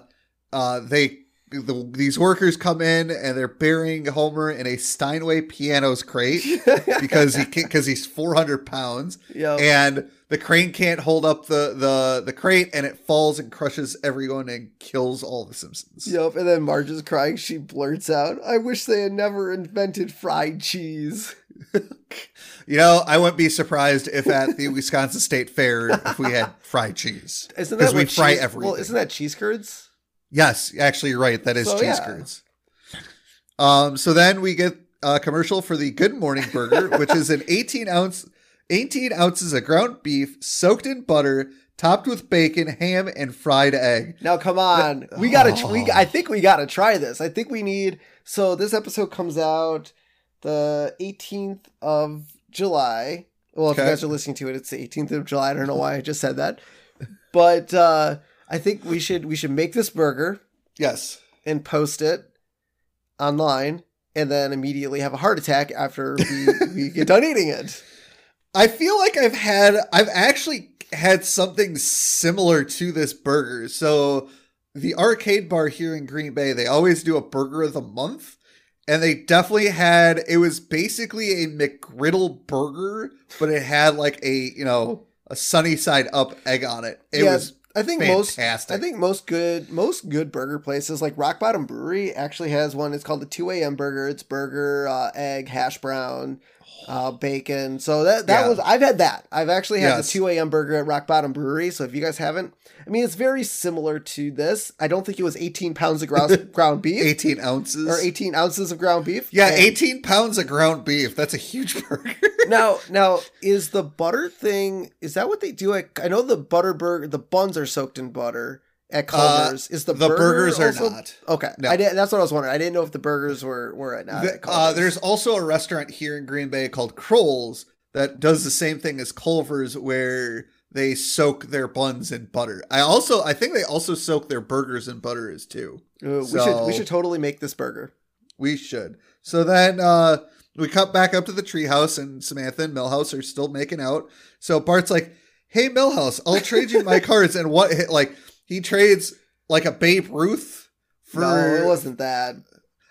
uh, they, the, these workers come in and they're burying Homer in a Steinway piano's crate <laughs> because he because he's four hundred pounds, Yep. and the crane can't hold up the the the crate, and it falls and crushes everyone and kills all the Simpsons. Yep, and then Marge is crying. She blurts out, I wish they had never invented fried cheese. <laughs> You know, I wouldn't be surprised if at the <laughs> Wisconsin State Fair if we had fried cheese. Isn't that we fry cheese, everything. Well, isn't that cheese curds? Yes, actually, you're right. That is So, cheese yeah. curds. Um, so then we get a commercial for the Good Morning Burger, <laughs> which is an 18 ounce, 18 ounces of ground beef soaked in butter, topped with bacon, ham, and fried egg. Now, come on. We gotta, tr- we, Oh. I think we gotta try this. I think we need, so this episode comes out the 18th of July. Well, if you guys are listening to it, it's the 18th of July. I don't know why I just said that. But uh, I think we should, we should make this burger Yes. and post it online and then immediately have a heart attack after we, we <laughs> get done eating it. I feel like I've had I've actually had something similar to this burger. So the arcade bar here in Green Bay, they always do a burger of the month. And they definitely had it was basically a McGriddle burger, but it had like a, you know, a sunny side up egg on it. It Yeah, was I think fantastic. most I think most good most good burger places like Rock Bottom Brewery actually has one. It's called the two AM burger. It's burger, uh, egg, hash brown, uh, bacon. So that that Yeah. was I've had that. I've actually had Yes. the two AM burger at Rock Bottom Brewery. So if you guys haven't, I mean it's very similar to this. I don't think it was 18 pounds of ground <laughs> ground beef 18 ounces. or 18 ounces of ground beef. Yeah, And- 18 pounds of ground beef. That's a huge <laughs> burger. now, now is the butter thing? Is that what they do? At, I know the butter burger, the buns are soaked in butter at Culver's. is the, Uh, the burger burgers are also- not. Okay, No. I did, that's what I was wondering. I didn't know if the burgers were were at not The- at uh, there's also a restaurant here in Green Bay called Kroll's that does the same thing as Culver's, where they soak their buns in butter. I also, I think they also soak their burgers in butter as too. Uh, we should we should totally make this burger. We should. So then uh, we cut back up to the treehouse, and Samantha and Milhouse are still making out. So Bart's like, "Hey, Milhouse, I'll trade you my <laughs> cards." And what, like, he trades like a Babe Ruth for. no, it wasn't that.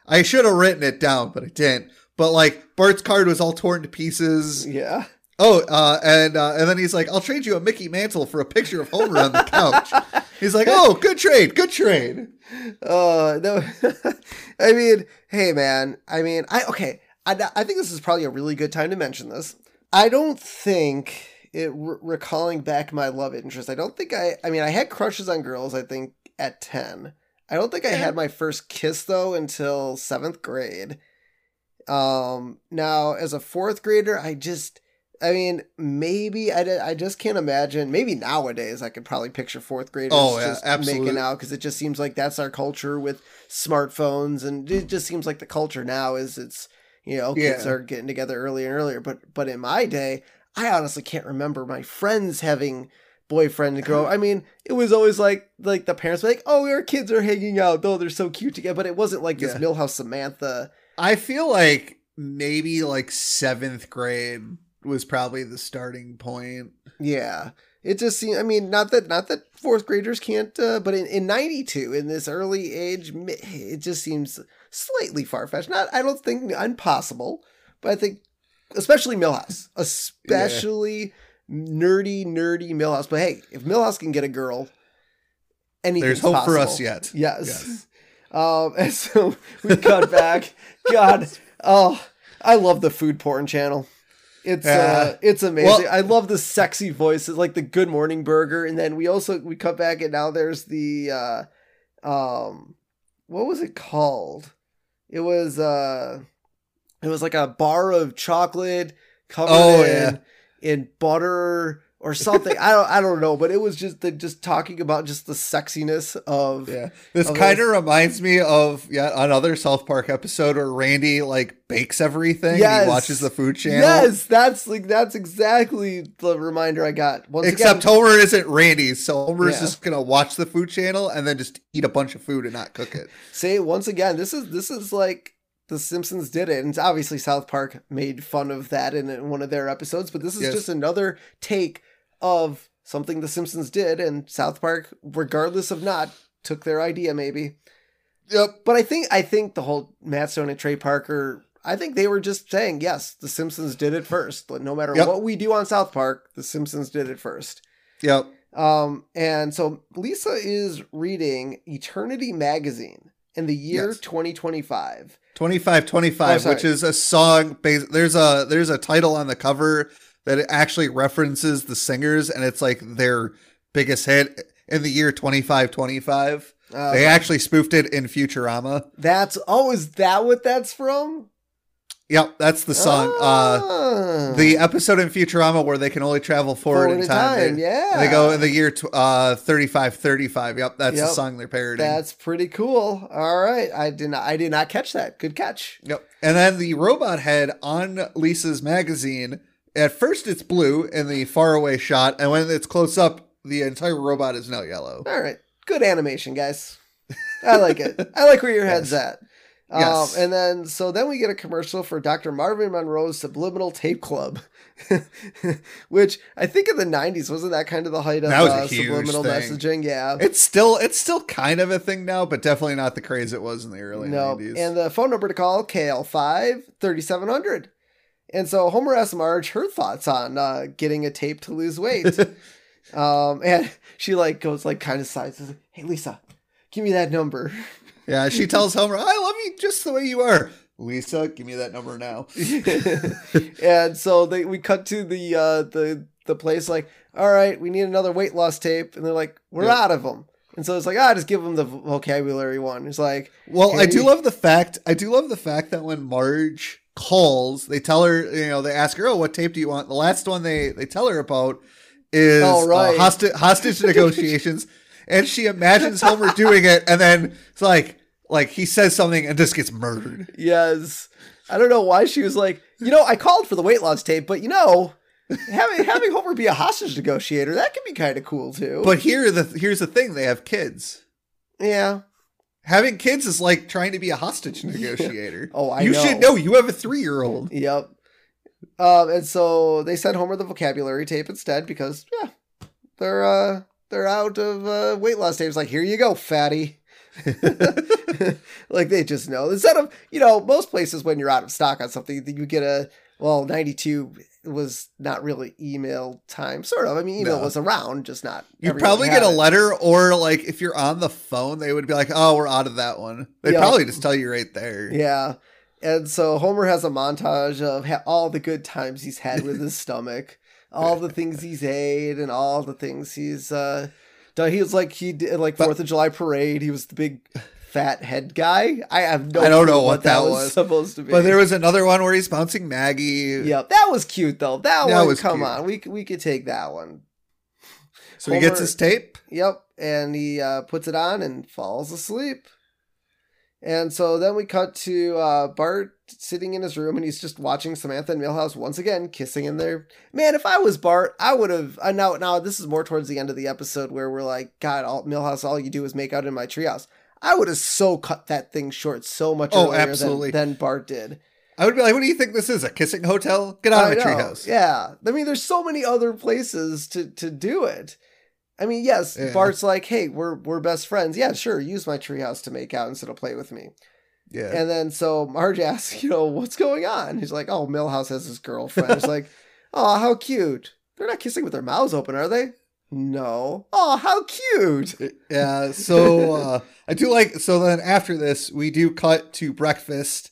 I should have written it down, but I didn't. But like Bart's card was all torn to pieces. Yeah. Oh, uh, and uh, and then he's like, "I'll trade you a Mickey Mantle for a picture of Homer on the couch." <laughs> He's like, "Oh, good trade, good trade." Uh, no. <laughs> I mean, hey, man. I mean, I okay. I I think this is probably a really good time to mention this. I don't think it re- recalling back my love interest. I don't think I. I mean, I had crushes on girls. I think at ten. I don't think I had my first kiss though until seventh grade. Um, now as a fourth grader, I just. I mean, maybe I, I just can't imagine. Maybe nowadays I could probably picture fourth graders Oh, yeah, just absolutely. making out because it just seems like that's our culture with smartphones, and it just seems like the culture now is it's you know kids Yeah. are getting together earlier and earlier. But but in my day, I honestly can't remember my friends having boyfriend and girl. I mean, it was always like like the parents were like, "Oh, our kids are hanging out. though they're so cute together." But it wasn't like this Milhouse Samantha. I feel like maybe like seventh grade was probably the starting point. Yeah. It just seems. I mean, not that not that fourth graders can't, uh, but in in '92, in this early age, it just seems slightly far fetched. Not, I don't think impossible, but I think, especially Milhouse, <laughs> especially nerdy, nerdy Milhouse. But hey, if Milhouse can get a girl, anything's There's hope for us yet. Yes. Yes. <laughs> Um, and so we cut back. <laughs> God, oh, I love the food porn channel. It's uh, Yeah. it's amazing. Well- I love the sexy voices, like the Good Morning Burger, and then we also we cut back and now there's the uh, um, what was it called? It was uh, it was like a bar of chocolate covered Oh, in yeah. in butter or something. I don't I don't know, but it was just the just talking about just the sexiness of Yeah. This kind of reminds me of yeah, another South Park episode where Randy like bakes everything and Yes. he watches the food channel. Yes, that's like that's exactly the reminder I got. Once Except again, Homer isn't Randy, so Homer's Yeah. just gonna watch the food channel and then just eat a bunch of food and not cook it. say once again, this is this is like the Simpsons did it, and obviously South Park made fun of that in, one of their episodes. But this is Yes. just another take of something the Simpsons did, and South Park, regardless of not, took their idea maybe. Yep. But I think I think the whole Matt Stone and Trey Parker. I think they were just saying, yes, the Simpsons did it first. But no matter Yep. what we do on South Park, the Simpsons did it first. Yep. Um, and so Lisa is reading Eternity Magazine in the year Yes. 2025. 25 Oh, 25 sorry. which is a song based there's a there's a title on the cover that actually references the singers and it's like their biggest hit in the year 25 25 Uh, they actually spoofed it in futurama that's oh, is that what that's from? Yep that's the song uh Ah. the episode in futurama where they can only travel forward, Forward in time, time, they, yeah. they go in the year tw- uh 35 35 yep that's Yep. the song they're parodying that's pretty cool. All right, I did not I did not catch that. Good catch. Yep. And then the robot head on Lisa's magazine, at first it's blue in the faraway shot, and when it's close up, the entire robot is now yellow. All right, good animation, guys. I like it. I like where your <laughs> head's at. Yes. Um, and then so then we get a commercial for Dr. Marvin Monroe's Subliminal Tape Club, <laughs> which I think in the '90s wasn't that kind of the height of That was a uh, subliminal thing. messaging. Yeah. It's still it's still kind of a thing now, but definitely not the craze it was in the early no, 90s. and the phone number to call KL5 3700. And so Homer asks Marge her thoughts on uh, getting a tape to lose weight. <laughs> um, and she like goes like kind of sighs, says, "Hey Lisa, give me that number." Yeah, she <laughs> tells Homer, "I love you just the way you are." Lisa, give me that number now. <laughs> and so they we cut to the uh the the place like all right we need another weight loss tape and they're like we're out of them and so it's like ah just give them the vocabulary one it's like Well, I do love the fact I do love the fact that when Marge calls, they tell her, you know, they ask her, "Oh, what tape do you want?" The last one they they tell her about is Oh, right. uh, hostage hostage <laughs> negotiations, and she imagines Homer doing it, and then it's like like he says something and just gets murdered. yes i don't know why she was like you know i called for the weight loss tape but you know having having homer be a hostage negotiator that can be kind of cool too But here the here's the thing: they have kids. yeah Having kids is like trying to be a hostage negotiator. <laughs> Oh, I you know. should know. You have a three year old. Yep. Um, and so they sent Homer the vocabulary tape instead because yeah, they're uh they're out of uh, weight loss tapes. Like here you go, fatty. <laughs> like they just know instead of you know most places when you're out of stock on something that you get a well 92 was not really email time sort of i mean email No. was around just not You probably get a it. letter, or like if you're on the phone, they would be like, "Oh, we're out of that one." Yeah. probably just tell you right there. Yeah. And so Homer has a montage of all the good times he's had with his <laughs> stomach, all the things he's ate, and all the things he's uh done. He was like he did like Fourth of July parade. He was the big fat head guy. I have no. I don't know what that was. supposed to be. But there was another one where he's bouncing Maggie. Yep, that was cute though. That, That one, was come cute. on, we we could take that one. So he gets his tape. Yep, and he uh, puts it on and falls asleep. And so then we cut to uh, Bart sitting in his room and he's just watching Samantha and Milhouse once again kissing in there. Man, if I was Bart, I would have. Uh, now, now this is more towards the end of the episode where we're like, God, all, Milhouse, all you do is make out in my treehouse. I would have so cut that thing short so much Oh, earlier absolutely. Than, than Bart did. I would be like, "What do you think this is? A kissing hotel? Get out I of my know. treehouse!" Yeah. I mean, there's so many other places to to do it. I mean, yes, Yeah. Bart's like, hey, we're we're best friends. Yeah, sure, use my treehouse to make out instead of play with me. yeah. And then so Marge <laughs> asks, you know, what's going on? He's like, oh, Milhouse has his girlfriend. It's like, <laughs> oh, how cute. They're not kissing with their mouths open, are they? No. Oh, how cute. Yeah, so uh, I do like. So then after this, we do cut to breakfast,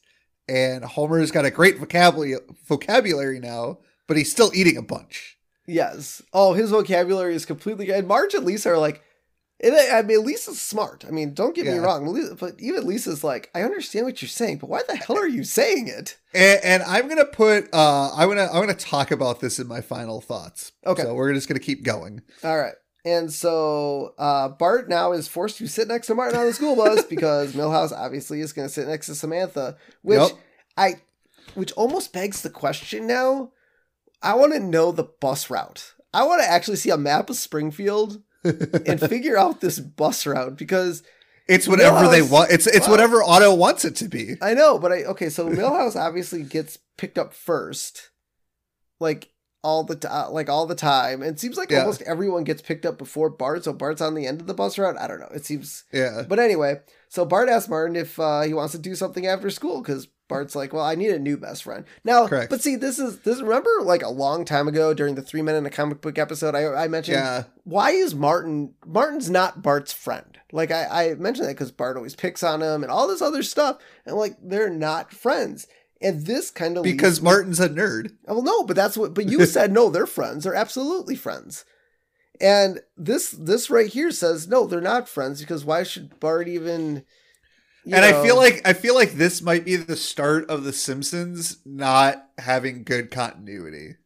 and Homer's got a great vocabulary vocabulary now, but he's still eating a bunch. Yes. Oh, his vocabulary is completely. And Marge and Lisa are like, and I I mean, Lisa's smart. I mean, don't get me wrong, Lisa- but even Lisa's like, I understand what you're saying, but why the hell are you saying it? And, and I'm gonna put. Uh, I'm gonna. I'm gonna talk about this in my final thoughts. Okay. So we're just gonna keep going. All right. And so uh, Bart now is forced to sit next to Martin on the school bus <laughs> because Milhouse obviously is going to sit next to Samantha, which Yep. I, which almost begs the question now. I want to know the bus route. I want to actually see a map of Springfield and <laughs> figure out this bus route because It's whatever they want. It's it's Wow. whatever Otto wants it to be. I know, but I okay. So Milhouse obviously gets picked up first, like all the time, like all the time. It seems like Yeah. almost everyone gets picked up before Bart. So Bart's on the end of the bus route. I don't know. It seems, Yeah. but anyway. So Bart asks Martin if uh, he wants to do something after school because Bart's like, "Well, I need a new best friend now." Correct. But see, this is this. Remember, like a long time ago during the three men in a comic book episode, I I mentioned Yeah. why is Martin Martin's not Bart's friend? Like I, I mentioned that because Bart always picks on him and all this other stuff, and like they're not friends. And this kind of Because Martin's a nerd. well, no, but that's what. But you <laughs> said no, they're friends. They're absolutely friends. And this this right here says no, they're not friends because why should Bart even? And I feel like I feel like this might be the start of the Simpsons not having good continuity.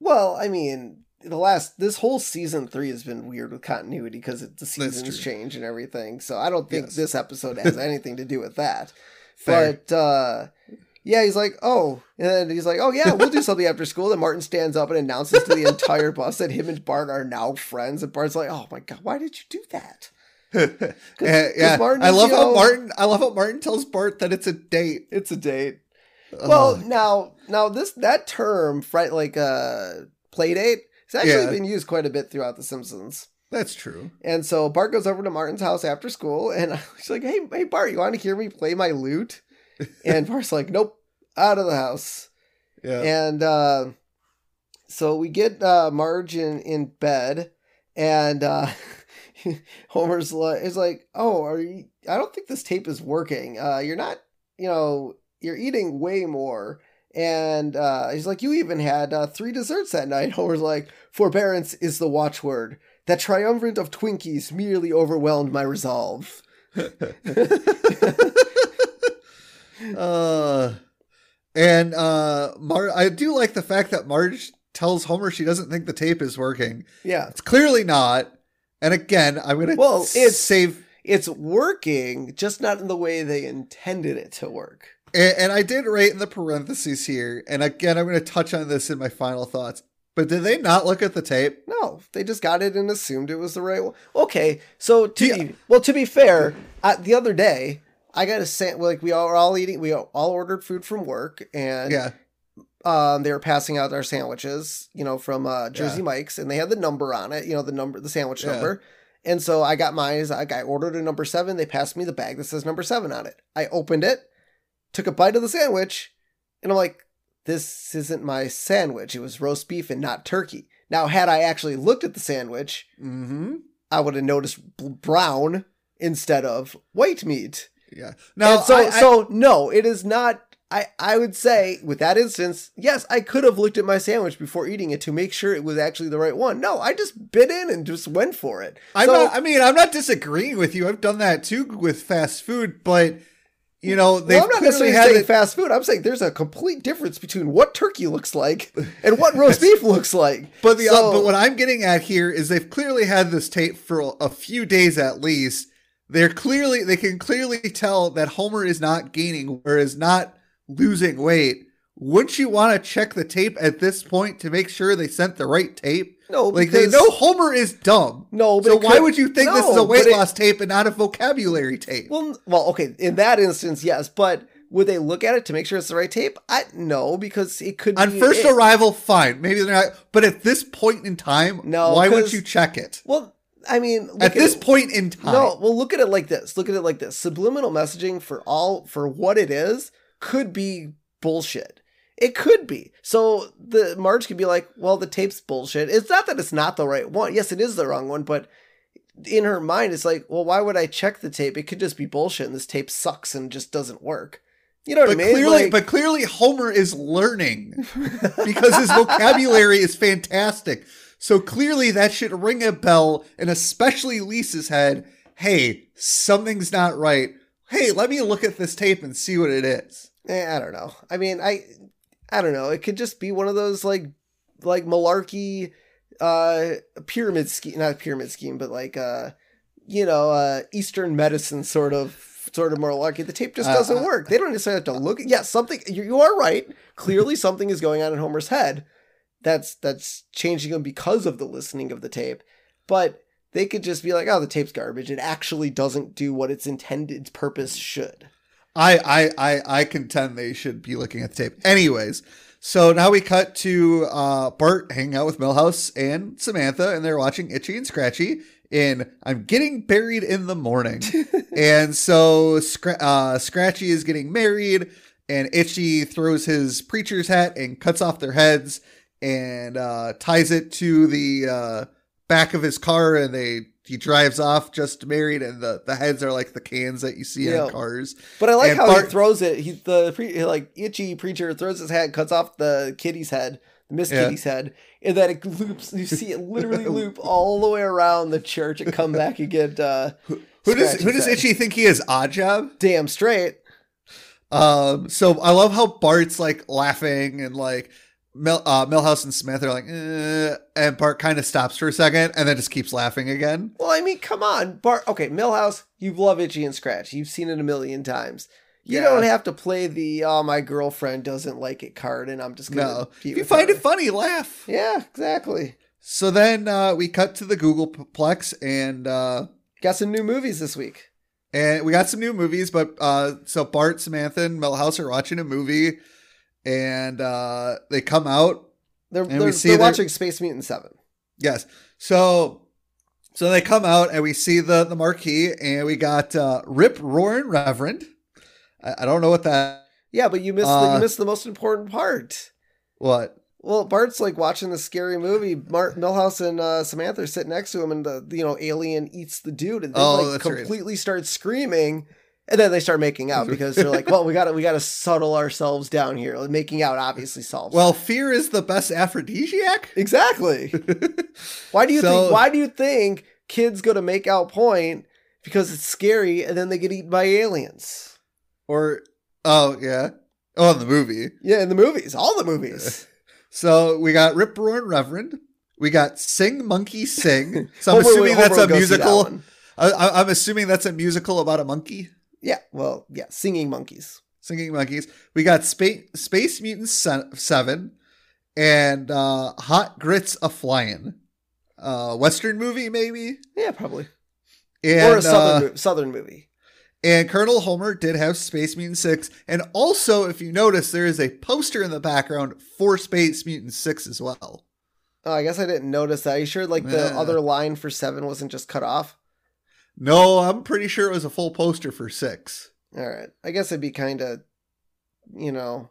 Well, I mean, the last this whole season three has been weird with continuity because the seasons change and everything. So I don't think Yes. this episode has <laughs> anything to do with that. Fair. But uh yeah, he's like, oh, and then he's like, oh yeah, we'll do something after school. Then Martin stands up and announces to the entire bus that him and Bart are now friends. And Bart's like, oh my god, why did you do that? Uh, yeah, Martin I love you how Martin. I love how Martin tells Bart that it's a date. It's a date. Well, now now this that term, fright like uh play date, it's actually Yeah. been used quite a bit throughout The Simpsons. that's true. And so Bart goes over to Martin's house after school, and <laughs> she's like, "Hey, hey, Bart, you want to hear me play my lute?" <laughs> And Bart's like, "Nope, out of the house." Yeah, And uh, so we get uh, Marge in, in bed, and uh, <laughs> <laughs> Homer's like, is like, "Oh, are you? I don't think this tape is working. Uh, you're not, you know, you're eating way more." And uh, he's like, "You even had uh, three desserts that night." <laughs> Homer's like, "Forbearance is the watchword. That triumvirate of Twinkies merely overwhelmed my resolve." <laughs> uh, and uh, Mar- I do like the fact that Marge tells Homer she doesn't think the tape is working. Yeah, It's clearly not. And again, I'm gonna Well, it's- save. it's working, just not in the way they intended it to work. And, and I did write in the parentheses here. And again, I'm going to touch on this in my final thoughts. But did they not look at the tape? No, they just got it and assumed it was the right one. Okay, so to Yeah. be well, to be fair, uh, the other day I got a san- like we all were all eating, we all ordered food from work, and Yeah. Um, they were passing out our sandwiches, you know, from uh, Jersey Yeah. Mike's, and they had the number on it, you know, the number, the sandwich Yeah. number. And so I got mine. I I ordered a number seven. They passed me the bag that says number seven on it. I opened it, took a bite of the sandwich, and I'm like, this isn't my sandwich. It was roast beef and not turkey. Now, had I actually looked at the sandwich, Mm-hmm. I would have noticed brown instead of white meat. Yeah. Now, and so, I- I- so no, it is not. I, I would say with that instance, yes, I could have looked at my sandwich before eating it to make sure it was actually the right one. No, I just bit in and just went for it. I'm So- not. I mean, I'm not disagreeing with you. I've done that too with fast food, but you know, they've well, I'm not clearly necessarily had saying it. fast food. I'm saying there's a complete difference between what turkey looks like and what <laughs> roast beef looks like. But the So- uh, but what I'm getting at here is they've clearly had this tape for a- a few days at least. They're clearly they can clearly tell that Homer is not gaining or is not losing weight. Wouldn't you want to check the tape at this point to make sure they sent the right tape? no, Like they know Homer is dumb. No, but so why could- would you think this is a weight it- loss tape and not a vocabulary tape? Well, well, okay. In that instance, yes, but would they look at it to make sure it's the right tape? I no, because it could On first it. arrival, fine. Maybe they're not. But at this point in time, No, why would you check it? Well, I mean, look At this it- point in time, no. Well, look at it like this. Look at it like this. Subliminal messaging for all for what it is could be bullshit. It could be. So the Marge could be like, "Well, the tape's bullshit." It's not that it's not the right one. Yes, it is the wrong one, but in her mind, it's like, "Well, why would I check the tape? It could just be bullshit, and this tape sucks and just doesn't work." You know what but I mean? clearly, Like- but clearly, Homer is learning <laughs> because his vocabulary is fantastic. So clearly, that should ring a bell, and especially Lisa's head. Hey, something's not right. Hey, let me look at this tape and see what it is. Eh, I don't know. I mean, I, I don't know. It could just be one of those like, like malarkey, uh, pyramid scheme, not pyramid scheme, but like, uh, you know, uh, Eastern medicine sort of, sort of malarkey. The tape just Uh, doesn't uh, work. They don't necessarily have to look. Yeah, something. You, you are right. Clearly, <laughs> something is going on in Homer's head. That's that's changing him because of the listening of the tape. But they could just be like, oh, the tape's garbage. It actually doesn't do what its intended purpose should. I, I, I, I contend they should be looking at the tape. Anyways, so now we cut to uh, Bart hanging out with Milhouse and Samantha, and they're watching Itchy and Scratchy in I'm Getting Buried in the Morning. <laughs> and so uh, Scratchy is getting married, and Itchy throws his preacher's hat and cuts off their heads and uh, ties it to the uh, back of his car, and they he drives off just married, and the, the heads are like the cans that you see Yeah. on cars. But I like And how Bart- he throws it. He the pre, like itchy preacher throws his head, cuts off the kitty's head, the Miss Yeah. Kitty's head, and then it loops. You see it literally <laughs> loop all the way around the church and come back and get uh, Who does who does. Itchy think he is? Oddjob. damn straight. Um, so I love how Bart's like laughing and like Mil- uh, Milhouse and Smith are like, eh, and Bart kind of stops for a second and then just keeps laughing again. Well, I mean, come on, Bart. Okay, Milhouse, you love Itchy and Scratch. You've seen it a million times. You Yeah. don't have to play the "oh my girlfriend doesn't like it" card, and I'm just gonna. No, if you find her. it funny, laugh. yeah, exactly. So then uh, we cut to the Googolplex and uh, Got some new movies this week. And we got some new movies, but uh so Bart, Samantha, and Milhouse are watching a movie and uh they come out. They're, they're, they're watching Space Mutant 7. Yes. So so they come out and we see the the marquee and we got uh Rip Roaring Reverend. I, I don't know what that Yeah, but you missed, the, Uh, you missed the most important part. what. Well, Bart's like watching the scary movie. Mart Milhouse and uh, Samantha are sitting next to him, and the you know alien eats the dude, and they Oh, like that's right. completely start screaming, and then they start making out because they're like, <laughs> "Well, we got to we got to settle ourselves down here." Making out obviously solves. Well, fear is the best aphrodisiac. exactly. <laughs> Why do you So- think? Why do you think kids go to make out point because it's scary, and then they get eaten by aliens? or oh yeah. Oh, in the movie. Yeah, in the movies, all the movies. <laughs> So we got Rip Roaring Reverend. We got Sing Monkey Sing. So I'm assuming that's a that musical. I, I- I'm assuming that's a musical about a monkey Yeah, well, yeah, singing monkeys. singing monkeys. We got Space Space Mutants Seven and uh, Hot Grits a Flying. Uh, Western movie maybe. Yeah, probably. And, or a southern uh, southern movie. And Colonel Homer did have Space Mutant 6. And also, if you notice, there is a poster in the background for Space Mutant 6 as well. Oh, I guess I didn't notice that. Are you sure like the Yeah. other line for seven wasn't just cut off? No, I'm pretty sure it was a full poster for 6. All right. I guess it'd be kind of, you know,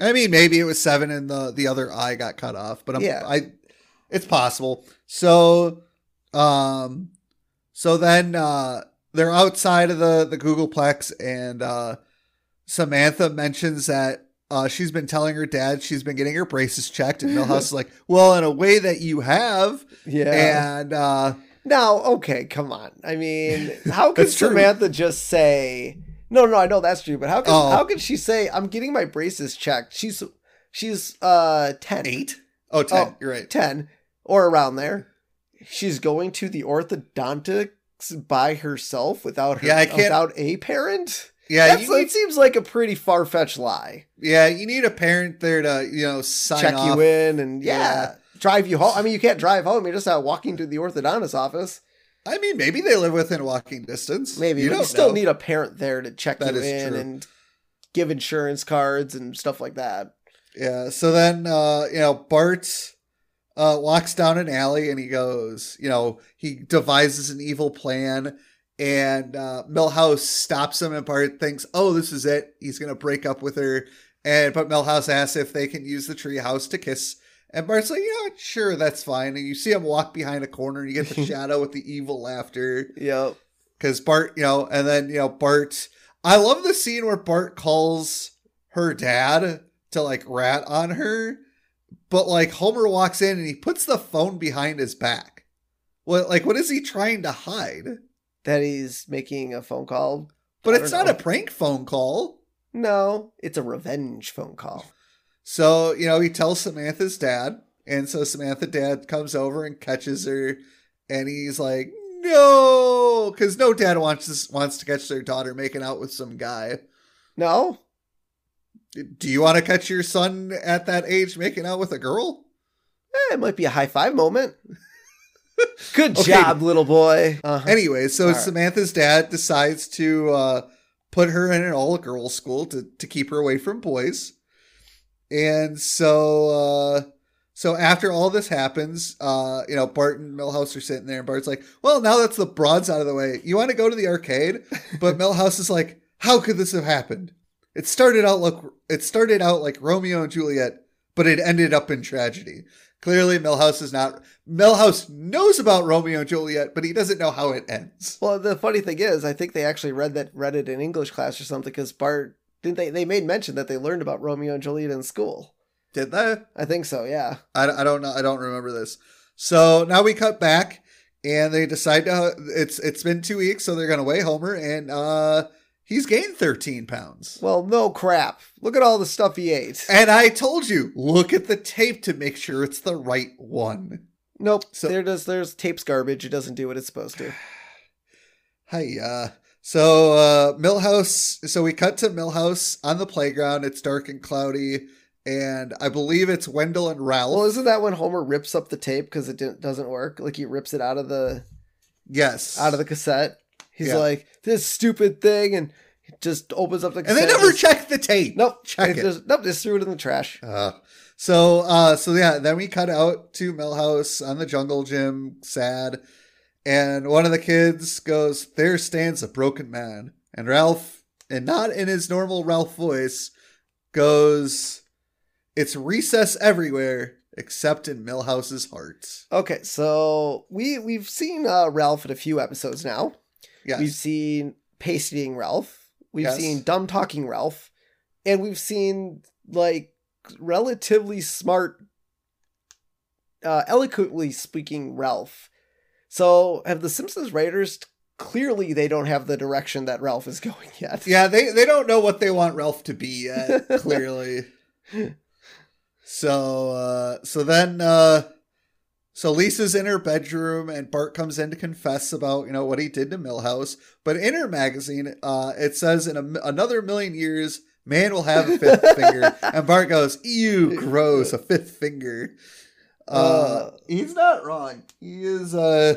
I mean, maybe it was 7 and the, the other eye got cut off, but I'm, Yeah. I, it's possible. So, um, so then, uh, they're outside of the, the Googolplex and, uh, Samantha mentions that uh, she's been telling her dad she's been getting her braces checked, and Milhouse is <laughs> like, "Well, in a way that you have." yeah. And uh, now, okay, come on. I mean, <laughs> how could That's true. Samantha just say? No, no, I know that's true, but how could Oh. how could she say I'm getting my braces checked? She's she's uh ten. eight, oh, 10, Oh, You're right. 10 or around there. She's going to the orthodontics by herself without her Yeah, I can't- without a parent. Yeah, That's, you need, that seems like a pretty far fetched lie. yeah, you need a parent there to you know sign Check off. you in and yeah, Yeah. Drive you home. I mean, you can't drive home. You're just out walking to the orthodontist office. I mean, maybe they live within walking distance. Maybe you you don't still need a parent there to check That you in true. and give insurance cards and stuff like that. Yeah. So then, uh, you know, Bart uh, walks down an alley and he goes, you know, he devises an evil plan. And uh, Milhouse stops him, and Bart thinks, "Oh, this is it. He's gonna break up with her." And but Milhouse asks if they can use the treehouse to kiss, and Bart's like, "Yeah, sure, that's fine." And you see him walk behind a corner, and you get the <laughs> shadow with the evil laughter Yep. because Bart, you know, and then you know Bart. I love the scene where Bart calls her dad to like rat on her, but like Homer walks in and he puts the phone behind his back. What like what is he trying to hide? That he's making a phone call. But it's don't not know. a prank phone call. No, it's a revenge phone call. So you know he tells Samantha's dad, and so Samantha dad comes over and catches her, and he's like, "No," because no dad wants wants to catch their daughter making out with some guy. No, Do you want to catch your son at that age making out with a girl? Eh, it might be a high five moment. <laughs> Good Okay. job, little boy. Uh-huh. Anyway, so All right. Samantha's dad decides to uh, put her in an all girls school to, to keep her away from boys. And so uh, so after all this happens, uh, you know, Bart and Milhouse are sitting there and Bart's like, Well, now that's the broads out of the way. You want to go to the arcade? <laughs> But Milhouse is like, How could this have happened? It started out like it started out like Romeo and Juliet, but it ended up in tragedy. Clearly, Milhouse is not. Milhouse knows about Romeo and Juliet, but he doesn't know how it ends. Well, the funny thing is, I think they actually read that read it in English class or something because Bart didn't they they made mention that they learned about Romeo and Juliet in school. Did they? I think so. Yeah. I, I don't know. I don't remember this. So now we cut back, and they decide to. It's it's been two weeks, so they're gonna weigh Homer, and uh, he's gained thirteen pounds. Well, no crap. Look at all the stuff he ate. And I told you, look at the tape to make sure it's the right one. Nope. So- there does. There's tape's garbage. It doesn't do what it's supposed to. <sighs> Hi, uh, so uh, Milhouse. So we cut to Milhouse on the playground. It's dark and cloudy, and I believe it's Wendell and Ralph. Well, isn't that when Homer rips up the tape because it didn't, doesn't work? Like he rips it out of the Yes. out of the cassette. He's Yeah. like, this stupid thing, and just opens up the and they never checked the tape. Nope. Check It it. Just, nope, just threw it in the trash. Uh, so uh so yeah, then we cut out to Milhouse on the jungle gym, sad. And one of the kids goes, There stands a broken man. And Ralph, and not in his normal Ralph voice, goes, It's recess everywhere except in Milhouse's heart. Okay, so we we've seen uh, Ralph in a few episodes now. Yes. We've seen pasty eating Ralph. We've Yes. seen dumb talking Ralph, and we've seen like relatively smart, uh, eloquently speaking Ralph. So have the Simpsons writers clearly they don't have the direction that Ralph is <laughs> going yet. Yeah, they they don't know what they want Ralph to be yet, <laughs> clearly. so uh so then uh so Lisa's in her bedroom and Bart comes in to confess about, you know, what he did to Milhouse. But in her magazine, uh it says in a, another million years man will have a fifth <laughs> finger. And Bart goes, "Ew, gross, a fifth finger." Uh, Uh, he's not wrong. He is uh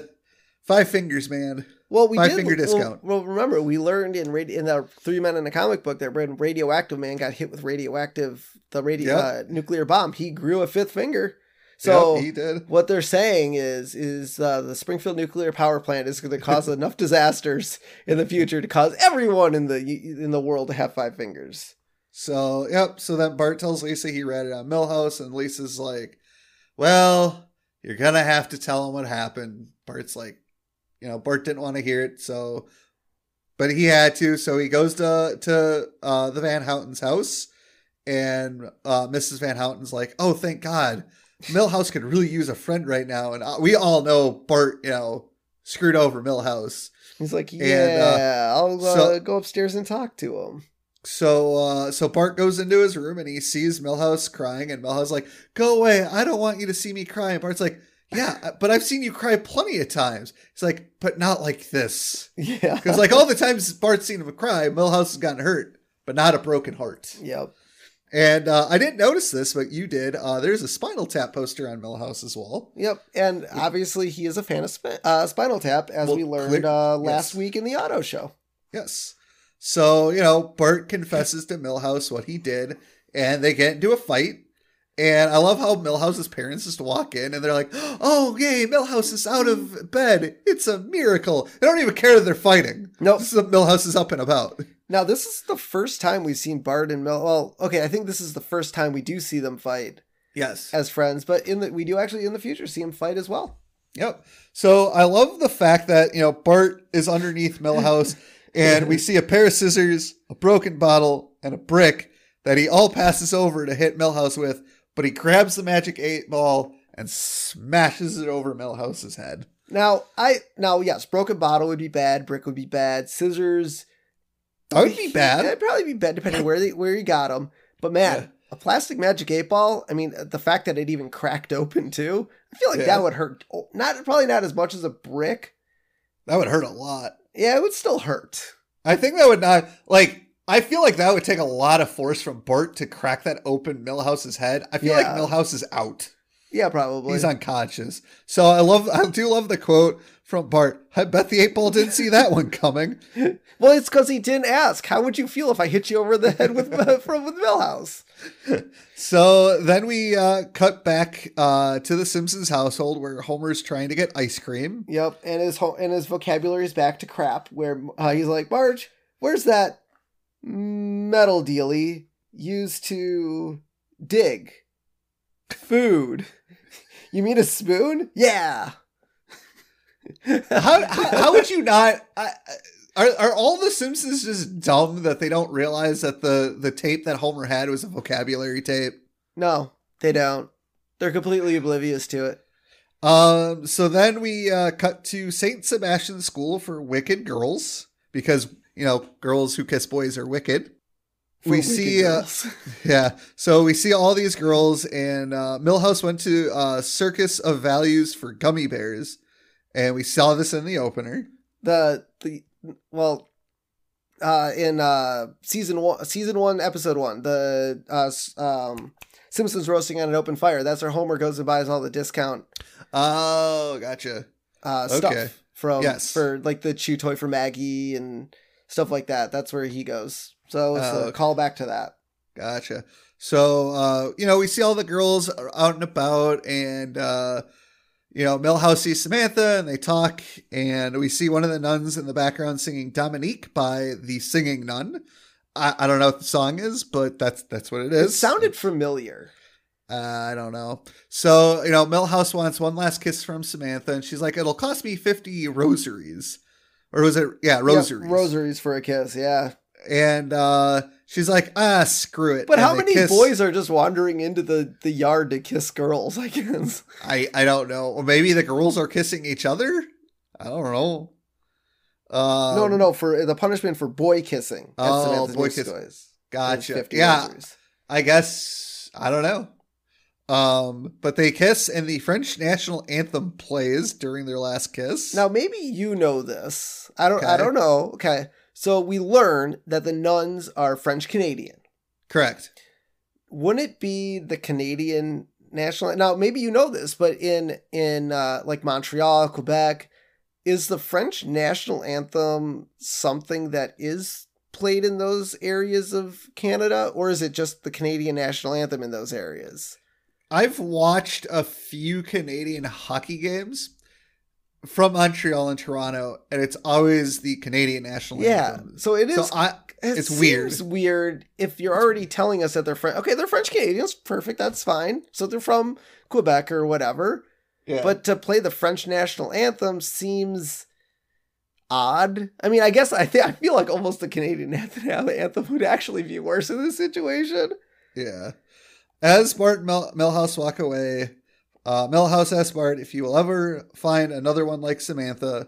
five fingers, man. Well, we Five did, finger well- discount. Well, remember we learned in radi- in the Three Men in a Comic Book that when Radioactive Man got hit with radioactive the radio Yep. uh, nuclear bomb, he grew a fifth finger. So Yep, he did. what they're saying is is uh, the Springfield nuclear power plant is going to cause <laughs> enough disasters in the future to cause everyone in the in the world to have five fingers. So, yep. So then Bart tells Lisa he read it on Milhouse, and Lisa's like, Well, you're going to have to tell him what happened. Bart's like, You know, Bart didn't want to hear it. So, but he had to. So he goes to, to uh, the Van Houten's house, and uh, Mrs. Van Houten's like, Oh, thank God. Milhouse could really use a friend right now. And uh, we all know Bart, you know, screwed over Milhouse. He's like, And, uh, yeah, I'll uh, so- go upstairs and talk to him. So uh so Bart goes into his room and he sees Milhouse crying and Milhouse like, "Go away. I don't want you to see me cry." And Bart's like, "Yeah, but I've seen you cry plenty of times." He's like, "But not like this." <laughs> Yeah, Cuz like all the times Bart's seen him cry, Milhouse has gotten hurt, but not a broken heart. yep. And uh I didn't notice this, but you did. Uh there's a Spinal Tap poster on Milhouse's wall. Yep, and obviously he is a fan of Sp- uh, Spinal Tap, as Well, we learned clear- uh, last yes. week in the auto show. Yes. So, you know, Bart confesses to Milhouse what he did, and they get into a fight. And I love how Milhouse's parents just walk in and they're like, oh, yay, Milhouse is out of bed. It's a miracle. They don't even care that they're fighting. Nope. This is Milhouse is up and about. Now, this is the first time we've seen Bart and Mel. Well, okay, I think this is the first time we do see them fight Yes. as friends, but in the we do actually in the future see them fight as well. Yep. So I love the fact that, you know, Bart is underneath Milhouse <laughs> and we see a pair of scissors, a broken bottle, and a brick that he all passes over to hit Milhouse with, but he grabs the magic eight ball and smashes it over Milhouse's head. Now, I now yes, broken bottle would be bad, brick would be bad, scissors. That would be bad. It'd probably be bad depending where they where you got them. But man, Yeah. a plastic magic eight ball. I mean, the fact that it even cracked open too. I feel like Yeah. that would hurt. Oh, Not probably not as much as a brick. That would hurt a lot. Yeah, it would still hurt. I think that would not like I feel like that would take a lot of force from Bart to crack that open Milhouse's head. I feel Yeah. like Milhouse is out. Yeah, probably. He's unconscious. So I love I do love the quote from Bart. I bet the eight ball didn't see that one coming. <laughs> Well, it's because he didn't ask. How would you feel if I hit you over the head with <laughs> from with Milhouse? So then we uh, cut back uh, to the Simpsons household where Homer's trying to get ice cream. Yep, and his ho- and his vocabulary is back to crap. Where uh, he's like, Marge, where's that metal dealie used to dig food? You mean a spoon? Yeah. How, how, how would you not? I, are, are all the Simpsons just dumb that they don't realize that the, the tape that Homer had was a vocabulary tape? No, they don't. They're completely oblivious to it. Um, so then we uh, cut to Saint Sebastian's School for Wicked Girls because you know girls who kiss boys are wicked. We see, uh, <laughs> yeah. So we see all these girls, and uh, Milhouse went to uh, Circus of Values for gummy bears, and we saw this in the opener. the the well uh in uh season one season one episode one the uh um simpsons roasting on an open fire that's where homer goes and buys all the discount Oh, gotcha. uh Okay. stuff from Yes. for like the chew toy for Maggie and stuff like that. That's where he goes. So it's Oh, a callback to that. Gotcha. So, uh, you know, we see all the girls out and about, and, uh, you know, Milhouse sees Samantha and they talk, and we see one of the nuns in the background singing Dominique by the Singing Nun. I, I don't know what the song is, but that's that's what it It is. sounded familiar. Uh, I don't know. So, you know, Milhouse wants one last kiss from Samantha, and she's like, it'll cost me 50 rosaries. Or was it? Yeah, rosaries. Yeah, rosaries for a kiss, yeah. And uh, she's like, ah, screw it. But And how many kiss. boys are just wandering into the, the yard to kiss girls, I guess? I I don't know. Or maybe the girls are kissing each other. I don't know. Um, no, no, no. For the punishment for boy kissing. Oh, Samantha's boy kissing. Gotcha. 50 Yeah. I guess I don't know. Um, but they kiss, and the French national anthem plays during their last kiss. Now maybe you know this. I don't. I don't know. Okay, so we learn that the nuns are French Canadian. correct. Wouldn't it be the Canadian national? Now maybe you know this, but in in uh, like Montreal, Quebec, is the French national anthem something that is played in those areas of Canada, or is it just the Canadian national anthem in those areas? I've watched a few Canadian hockey games from Montreal and Toronto, and it's always the Canadian national Yeah, anthem. Yeah, so it is. So I, It It's weird. seems weird if you're already telling us that they're French. Okay, they're French Canadians. Perfect. That's fine. So they're from Quebec or whatever. yeah. But to play the French national anthem seems odd. I mean, I guess I think <laughs> I feel like almost the Canadian anthem anthem would actually be worse in this situation. Yeah. As Bart and Mel- Milhouse walk away, uh, Milhouse asks Bart if he will ever find another one like Samantha.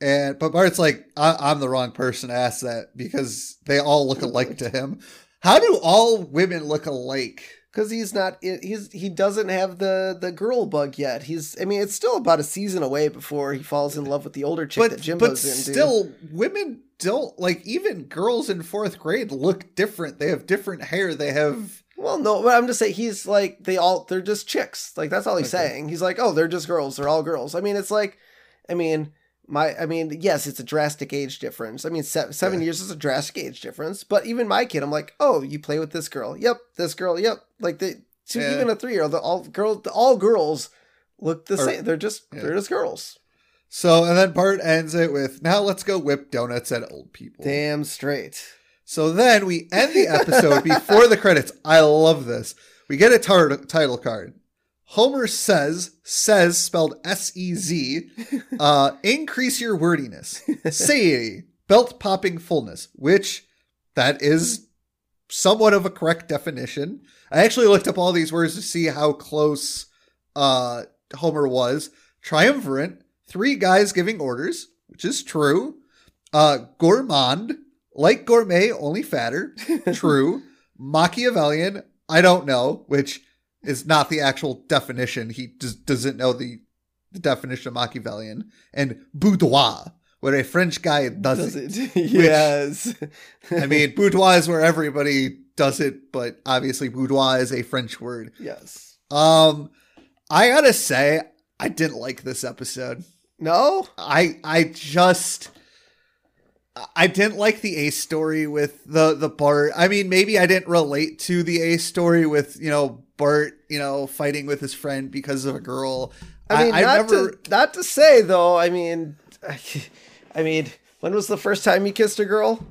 And but Bart's like, I- I'm the wrong person to ask that because they all look alike to him. How do all women look alike? Because he's not, he's he doesn't have the the girl bug yet. He's, I mean, it's still about a season away before he falls in love with the older chick But that but Jimbo's into. still, women don't like even girls in fourth grade look different. They have different hair. They have Well, no, but I'm just saying he's like they all they're just chicks. Like that's all he's Okay. saying. He's like, oh, they're just girls. They're all girls. I mean, it's like, I mean, my, I mean, yes, it's a drastic age difference. I mean, se- seven Yeah. years is a drastic age difference. But even my kid, I'm like, oh, you play with this girl. Yep, this girl. Yep, like the to Yeah. even a three year old, all girls, all girls look the Or- same. They're just Yeah. they're just girls. so. And then Bart ends it with, "Now let's go whip donuts at old people." Damn straight. So then we end the episode <laughs> before the credits. I love this. We get a tar- title card. Homer says, says spelled S E Z, <laughs> uh, increase your wordiness. Say, belt popping fullness, which that is somewhat of a correct definition. I actually looked up all these words to see how close uh, Homer was. Triumvirate, three guys giving orders, which is true. Uh, gourmand, like gourmet, only fatter. <laughs> True. Machiavellian, I don't know, which is not the actual definition. He just doesn't know the, the definition of Machiavellian. And boudoir, where a French guy does, Does it. it? <laughs> yes. I mean, <laughs> boudoir is where everybody does it, but obviously boudoir is a French word. yes. Um, I gotta say, I didn't like this episode. No. I I just I didn't like the A story with the the Bart. I mean, maybe I didn't relate to the A story with you know Bart, you know, fighting with his friend because of a girl. I mean, I've not never. to not to say though. I mean, <laughs> I mean, when was the first time you kissed a girl?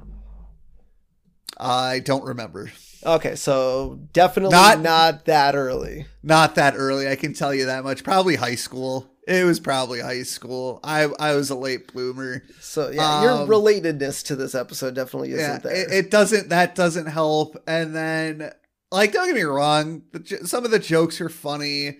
I don't remember. Okay, so definitely Not- not, that early. Not that early. I can tell you that much. Probably high school. It was probably high school. I I was a late bloomer. So yeah, your Um, relatedness to this episode definitely isn't yeah, there. it, it doesn't. That doesn't help. And then, like, don't get me wrong. The, some of the jokes are funny.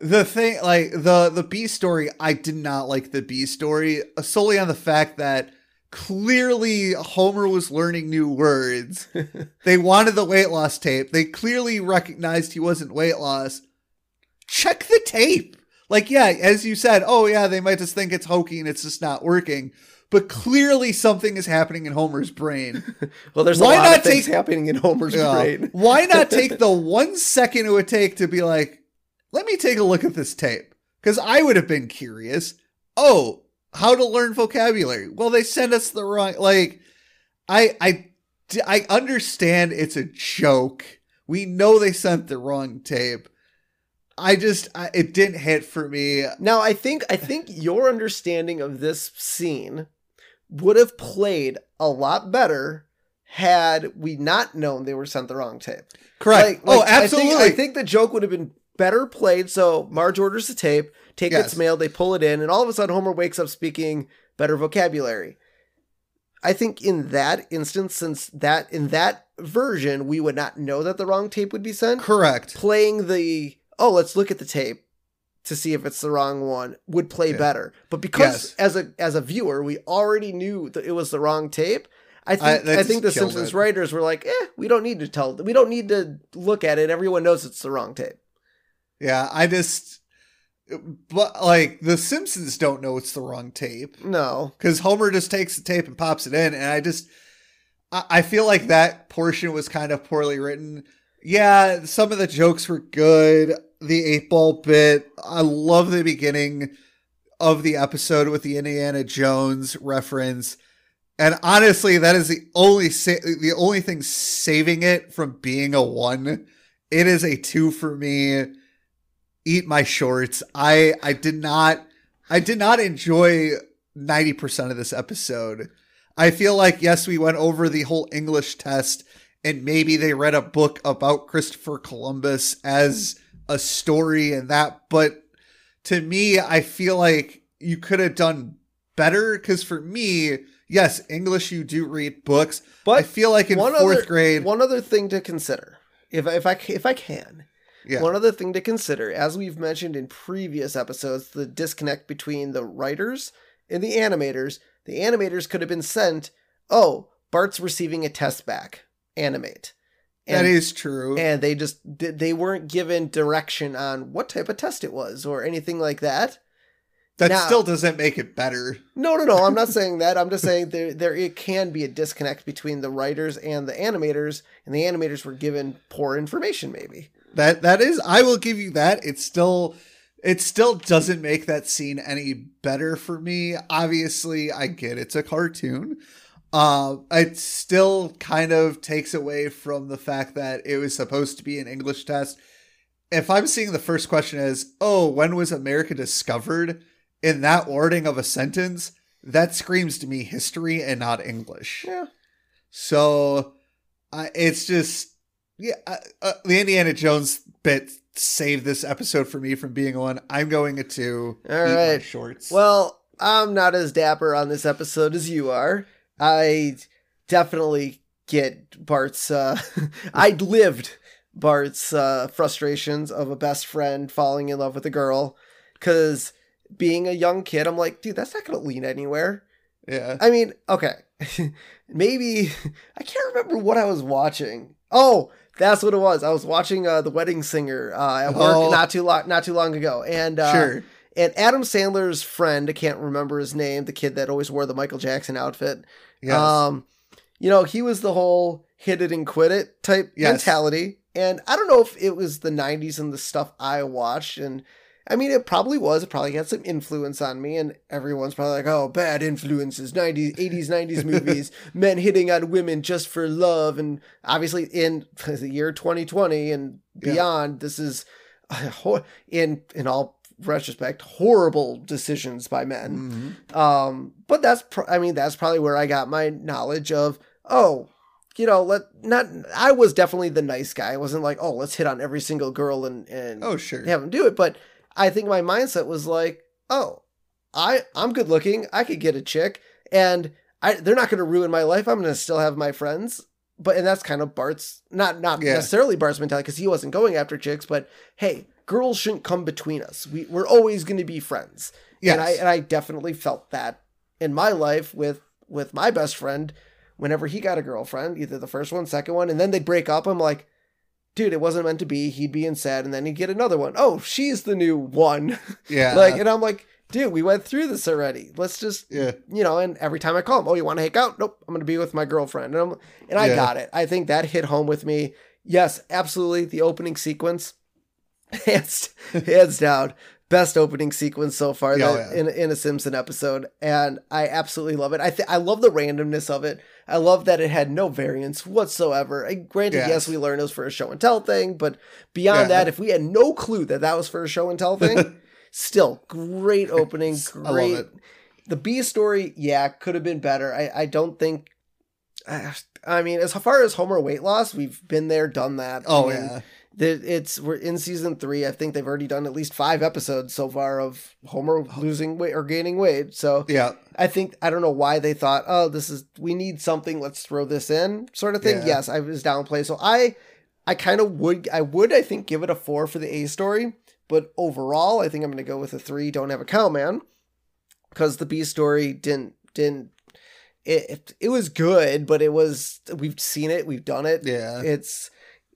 The thing, like the the B story, I did not like the B story uh, solely on the fact that clearly Homer was learning new words. <laughs> they wanted the weight loss tape. They clearly recognized he wasn't weight loss. Check the tape. Like, yeah, as you said, oh yeah, they might just think it's hokey and it's just not working. But clearly something is happening in Homer's brain. <laughs> well, there's why a lot not of things take- happening in Homer's Yeah. brain. <laughs> Why not <laughs> take the one second it would take to be like, let me take a look at this tape? Because I would have been curious. Oh, how to learn vocabulary. Well, they sent us the wrong like I I I understand it's a joke. We know they sent the wrong tape. I just I, it didn't hit for me. Now I think I think your understanding of this scene would have played a lot better had we not known they were sent the wrong tape. Correct. Like, oh, absolutely. I think, I think the joke would have been better played. So Marge orders the tape, take Yes. its mail, they pull it in, and all of a sudden Homer wakes up speaking better vocabulary. I think in that instance, since that in that version, we would not know that the wrong tape would be sent. Correct. Playing the oh, let's look at the tape to see if it's the wrong one would play Yeah. better. But because Yes. as a as a viewer, we already knew that it was the wrong tape. I I- think that I, think the Simpsons it. writers were like, eh, we don't need to tell, we don't need to look at it. Everyone knows it's the wrong tape. Yeah, I just but like the Simpsons don't know it's the wrong tape. No, because Homer just takes the tape and pops it in, and I just I, I feel like that portion was kind of poorly written. Yeah, some of the jokes were good. The eight ball bit, I love the beginning of the episode with the Indiana Jones reference. And honestly, that is the only sa- the only thing saving it from being a one. It is a two for me. Eat my shorts. I I did not I did not enjoy 90% of this episode. I feel like, yes, we went over the whole English test, and maybe they read a book about Christopher Columbus as a story and that, but to me, I feel like you could have done better because for me, yes, English, you do read books, but I feel like in one fourth other, grade, One other thing to consider, if I- if I if I can, yeah, one other thing to consider, as we've mentioned in previous episodes, the disconnect between the writers and the animators. The animators could have been sent, oh, Bart's receiving a test back, animate. That is true. and they just did they weren't given direction on what type of test it was or anything like that. that now- still doesn't make it better. No, no, no. I'm not saying that. I'm just saying there there it can be a disconnect between the writers and the animators, and the animators were given poor information, maybe. That that is I will give you that. It's still it still doesn't make that scene any better for me. Obviously, I get it's a cartoon. Uh, it still kind of takes away from the fact that it was supposed to be an English test. If I'm seeing the first question as, "Oh, when was America discovered?" in that wording of a sentence, that screams to me history and not English. Yeah. So, I it's just yeah, uh, uh, the Indiana Jones bit saved this episode for me from being one. I'm going a two. All Eat my shorts. Well, I'm not as dapper on this episode as you are. I definitely get Bart's uh <laughs> I lived Bart's uh frustrations of a best friend falling in love with a girl cuz being a young kid I'm like, dude, that's not going to lead anywhere. yeah, I mean, okay. <laughs> Maybe I can't remember what I was watching. Oh, that's what it was. I was watching uh, The Wedding Singer uh, at work Oh. not too long not too long ago. And uh, sure. and Adam Sandler's friend, I can't remember his name, the kid that always wore the Michael Jackson outfit. Yes. Um, you know, he was the whole hit it and quit it type Yes. mentality. And I don't know if it was the 90s and the stuff I watched. And I mean, it probably was. It probably had some influence on me. And everyone's probably like, oh, bad influences, 90s, 80s, 90s movies, men hitting on women just for love. And obviously, in <laughs> the year 2020 and Yeah. beyond, this is, in, in all retrospect, horrible decisions by men. Mhm. Um, but that's, pr- I mean, that's probably where I got my knowledge of, oh, you know, let not, I was definitely the nice guy. I wasn't like, oh, let's hit on every single girl and, and Oh, sure. have them do it. But I think my mindset was like, oh, I, I'm good looking. I could get a chick and I, they're not going to ruin my life. I'm going to still have my friends. But, and that's kind of Bart's, not, not Yeah. necessarily Bart's mentality because he wasn't going after chicks, but hey, girls shouldn't come between us. We, we're always going to be friends. Yes. And I and I definitely felt that in my life with with my best friend whenever he got a girlfriend, either the first one, second one, and then they'd break up. I'm like, dude, it wasn't meant to be. He'd be in sad, and then he'd get another one. Oh, she's the new one. <laughs> yeah. like, and I'm like, dude, we went through this already. Let's just yeah. you know, and every time I call him, oh, you want to hang out? Nope, I'm going to be with my girlfriend. And, I'm, and I Yeah. got it. I think that hit home with me. Yes, absolutely. The opening sequence, <laughs> hands, hands down, best opening sequence so far Yeah, that, yeah. in in a Simpson episode, and I absolutely love it. I th- I love the randomness of it. I love that it had no variance whatsoever. I, granted, Yes. yes, we learned it was for a show and tell thing, but beyond Yeah. that, if we had no clue that that was for a show and tell thing, <laughs> still great opening, I great. The B story, yeah, could have been better. I I don't think. I mean, as far as Homer weight loss, we've been there, done that. Oh I mean, yeah. It's we're in season three. I think they've already done at least five episodes so far of Homer losing weight or gaining weight. So Yeah. I think I don't know why they thought, oh, this is we need something. Let's throw this in, sort of thing. Yeah. Yes, I was downplay. So I, I kind of would, I would, I think, give it a four for the A story. But overall, I think I'm going to go with a three. Don't have a cow man because the B story didn't didn't. It, it it was good, but it was we've seen it, we've done it. Yeah. It's,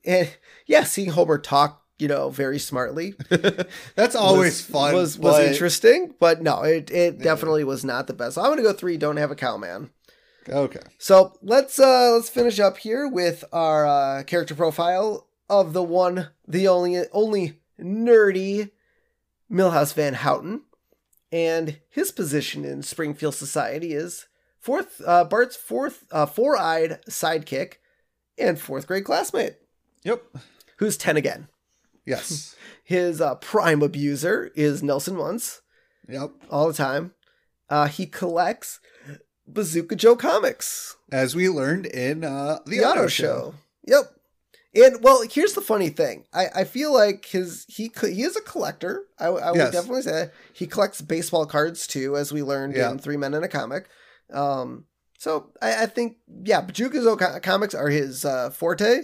eh, yeah, seeing Homer talk, you know, very smartly <laughs> That's always was, fun. Was was but- interesting, but no, it it Yeah. definitely was not the best. So I'm gonna go three. Don't have a cow, man. Okay. So let's uh let's finish up here with our uh, character profile of the one, the only, only nerdy Milhouse Van Houten, and his position in Springfield society is fourth. Uh, Bart's fourth, uh, four-eyed sidekick, and fourth grade classmate, Yep. who's ten again. Yes. <laughs> His uh, prime abuser is Nelson Muntz. yep. all the time. Uh, he collects Bazooka Joe comics, As we learned in uh, the, auto, show. Yep. And well, here's the funny thing. I, I feel like his he he is a collector. I, I would Yes. definitely say that. he collects baseball cards too, as we learned Yeah. in Three Men in a Comic. Um, so I, I think yeah, Bazooka Joe comics are his uh, forte.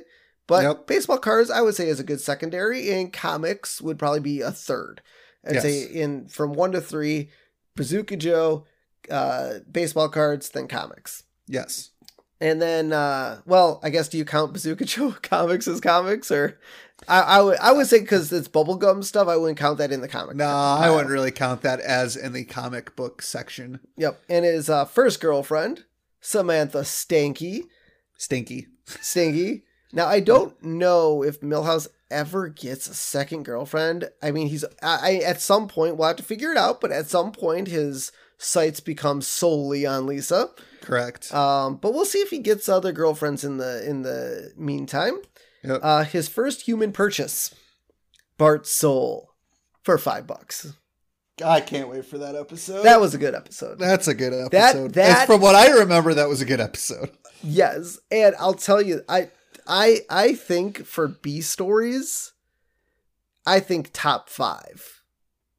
But Yep. baseball cards, I would say, is a good secondary, and comics would probably be a third. I'd Yes. say in from one to three, Bazooka Joe, uh, baseball cards, then comics. Yes. And then, uh, well, I guess do you count Bazooka <laughs> Joe comics as comics, or I, I would I would say because it's bubblegum stuff, I wouldn't count that in the comic. No, I wouldn't really count that as in the comic book section. Yep, and his uh, first girlfriend, Samantha Stanky, Stinky. Stinky. Now I don't know if Milhouse ever gets a second girlfriend. I mean, he's I, I at some point we'll have to figure it out, but at some point his sights become solely on Lisa. Correct. Um, but we'll see if he gets other girlfriends in the in the meantime. Yep. Uh, his first human purchase, Bart's soul, for five bucks. I can't wait for that episode. That was a good episode. That's a good episode. That- that- As from what I remember, that was a good episode. Yes, and I'll tell you, I I I think for B stories, I think top five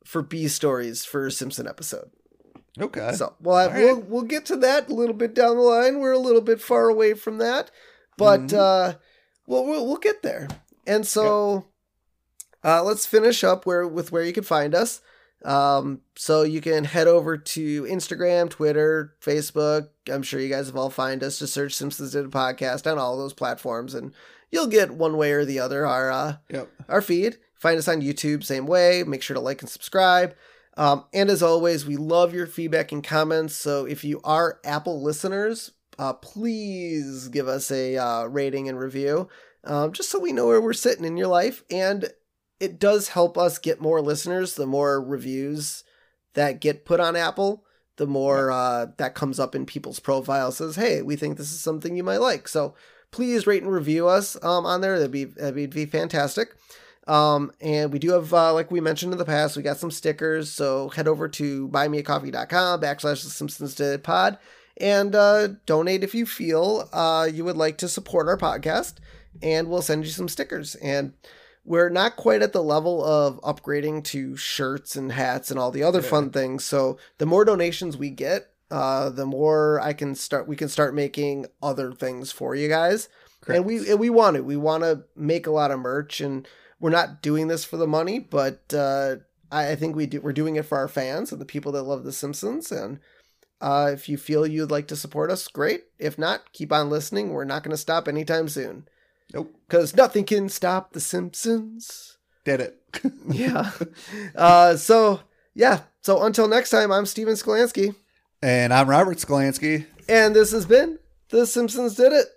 for B stories for a Simpson episode. Okay. So we'll have, right. we'll we'll get to that a little bit down the line. We're a little bit far away from that, but Mhm. uh, well, we'll we'll get there. And so, uh, let's finish up where with where you can find us. Um, so you can head over to Instagram, Twitter, Facebook. I'm sure you guys have all find us. Just search Simpsons Did a Podcast on all those platforms, and you'll get one way or the other our uh, Yep. our feed. Find us on YouTube, same way. Make sure to like and subscribe. Um, and as always, we love your feedback and comments. So if you are Apple listeners, uh, please give us a uh, rating and review, um, just so we know where we're sitting in your life. And it does help us get more listeners. The more reviews that get put on Apple, the more uh, that comes up in people's profiles. Says, "Hey, we think this is something you might like." So please rate and review us um, on there. That'd be that'd be fantastic. Um, and we do have, uh, like we mentioned in the past, we got some stickers. So head over to buymeacoffee.com backslash the Simpsons Did Pod and uh, donate if you feel uh, you would like to support our podcast. And we'll send you some stickers. And we're not quite at the level of upgrading to shirts and hats and all the other Yeah. fun things. So the more donations we get, uh, the more I can start. We can start making other things for you guys and we and we want it. We want to make a lot of merch, and we're not doing this for the money, but uh, I, I think we do. We're doing it for our fans and the people that love The Simpsons. And uh, if you feel you'd like to support us, great. If not, keep on listening. We're not going to stop anytime soon Nope. because nothing can stop The Simpsons. Did it. <laughs> Yeah. uh, so yeah. So until next time, I'm Steven Skolansky, and I'm Robert Skolansky. and this has been The Simpsons Did It.